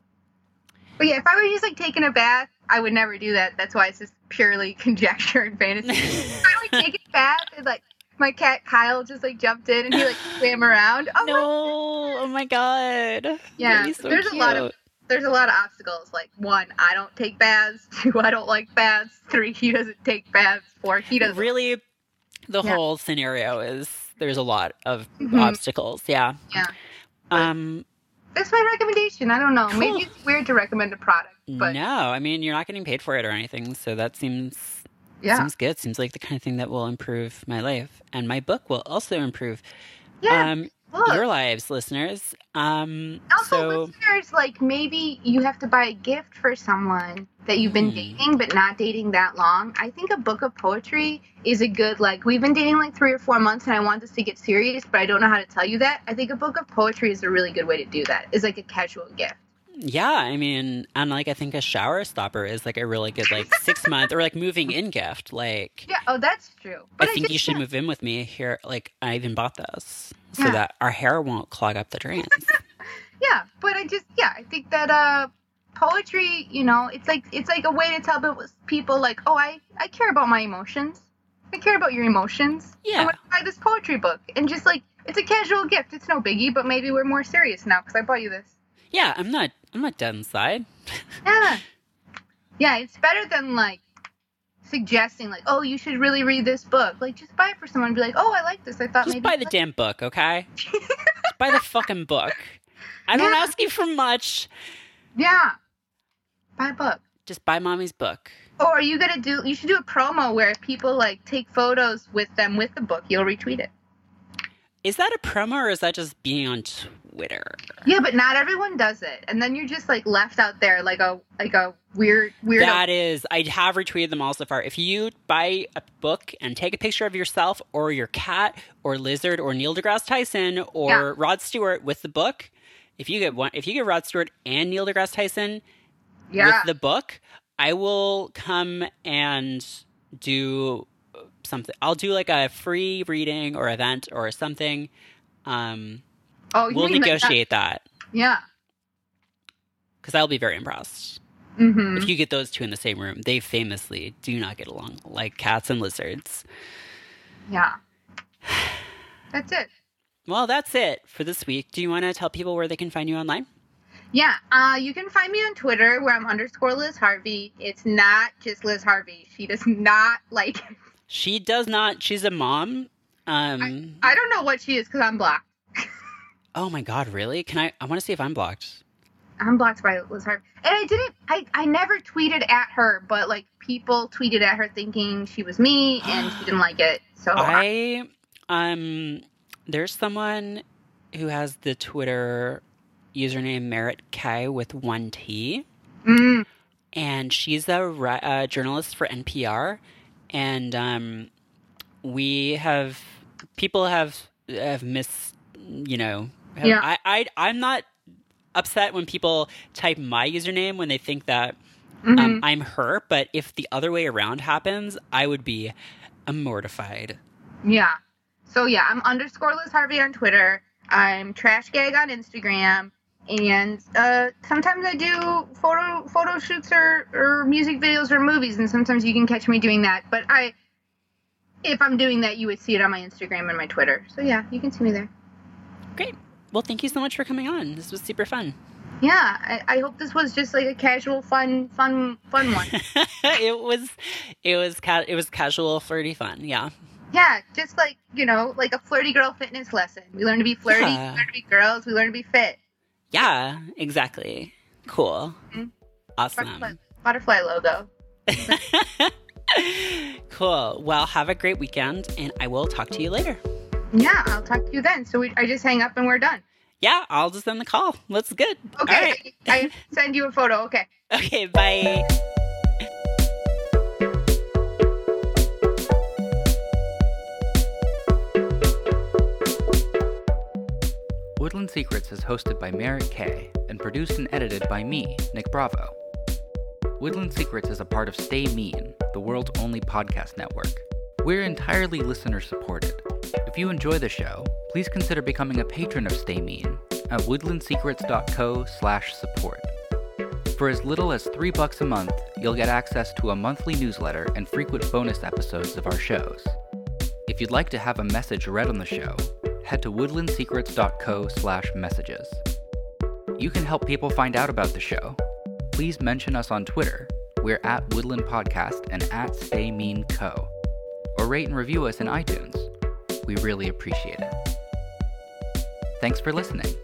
But yeah, if I were just like taking a bath, I would never do that. That's why it's just purely conjecture and fantasy. if I would take a bath and like my cat Kyle just like jumped in and he like swam around. Oh no. my- Oh my god. Yeah, so there's a lot of- there's a lot of obstacles. Like one, I don't take baths. Two, I don't like baths. Three, he doesn't take baths. Four, he doesn't. really the Yeah. whole scenario is there's a lot of Mhm. obstacles. Yeah. Yeah. Um. That's my recommendation. I don't know. Cool. Maybe it's weird to recommend a product, but no, I mean you're not getting paid for it or anything, so that seems yeah, seems good. Seems like the kind of thing that will improve my life, and my book will also improve yeah. um your lives, listeners. Um. Also, so listeners, like maybe you have to buy a gift for someone that you've been Hmm. dating but not dating that long. I think a book of poetry is a good like we've been dating like three or four months and I want this to get serious, but I don't know how to tell you that. I think a book of poetry is a really good way to do that. Is like a casual gift. Yeah, I mean, and like I think a shower stopper is like a really good like six month or like moving in gift. Like Yeah. Oh, that's true. I But think just- you should yeah. move in with me here. Like I even bought this so Yeah. that our hair won't clog up the drains. Yeah, but I just yeah, I think that uh poetry, you know, it's like it's like a way to tell people- like, "Oh, I I care about my emotions. I care about your emotions. Yeah. I want to buy this poetry book." And just like it's a casual gift. It's no biggie, but maybe we're more serious now cuz I bought you this. Yeah, I'm not. I'm not dead inside. Yeah. Yeah, it's better than like suggesting like, "Oh, you should really read this book." Like just buy it for someone and be like, "Oh, I like this. I thought Just maybe buy the damn book, okay? Just buy the fucking book. I don't Yeah. ask you for much. Yeah. Buy a book. Just buy mommy's book. Or are you gonna do? You should do a promo where people like take photos with them with the book. You'll retweet it. Is that a promo or is that just being on Twitter? Yeah, but not everyone does it, and then you're just like left out there like a like a weird weird. That is, I have retweeted them all so far. If you buy a book and take a picture of yourself or your cat or lizard or Neil deGrasse Tyson or Yeah. Rod Stewart with the book, if you get one, if you get Rod Stewart and Neil deGrasse Tyson yeah, with the book, I will come and do something. I'll do like a free reading or event or something. Um, oh, we'll mean like that- negotiate that yeah. because I'll be very impressed. Mm-hmm. If you get those two in the same room, they famously do not get along like cats and lizards. Yeah. That's it. Well, that's it for this week. Do you want to tell people where they can find you online? Yeah, uh, you can find me on Twitter where I'm underscore Liz Harvey. It's not just Liz Harvey. She does not like. She does not. She's a mom. Um. I don't know what she is because I'm blocked. Oh my god, really? Can I? I want to see if I'm blocked. I'm blocked by Liz Harvey. And I didn't. I I never tweeted at her, but like people tweeted at her thinking she was me and she didn't like it. So I um. There's someone who has the Twitter username Merit K with one T. Mm, and she's a, a journalist for NPR, and um, we have people have have mis you know have- Yeah. I, I I'm not upset when people type my username when they think that mhm. um, I'm her, but if the other way around happens, I would be mortified. Yeah. So yeah, I'm underscore Liz Harvey on Twitter. I'm Trash Gag on Instagram, and uh, sometimes I do photo photo shoots or, or music videos or movies, and sometimes you can catch me doing that. But I, if I'm doing that, you would see it on my Instagram and my Twitter. So yeah, you can see me there. Great. Well, thank you so much for coming on. This was super fun. Yeah, I, I hope this was just like a casual, fun, fun, fun one. it was, it was, ca- it was casual, flirty fun. Yeah. yeah, just like you know, like a flirty girl fitness lesson. We learn to be flirty, Yeah. we learn to be girls, we learn to be fit. Yeah, exactly. Cool. Mhm. Awesome. butterfly logo. cool. Well, have a great weekend, and I will talk to you later. Yeah, I'll talk to you then. So we, I just hang up and we're done. Yeah, I'll just end the call. That's good. Okay, I, I send you a photo. Okay. Okay, bye. Woodland Secrets is hosted by Merritt K and produced and edited by me, Nick Bravo. Woodland Secrets is a part of Stay Mean, the world's only podcast network. We're entirely listener supported. If you enjoy the show, please consider becoming a patron of Stay Mean at woodlandsecrets.co/support. For as little as 3 bucks a month, you'll get access to a monthly newsletter and frequent bonus episodes of our shows. If you'd like to have a message read on the show, head to woodlandsecrets.co/messages. You can help people find out about the show. Please mention us on Twitter. We're at Woodland Podcast and at Stay Mean Co. Or rate and review us in iTunes. We really appreciate it. Thanks for listening.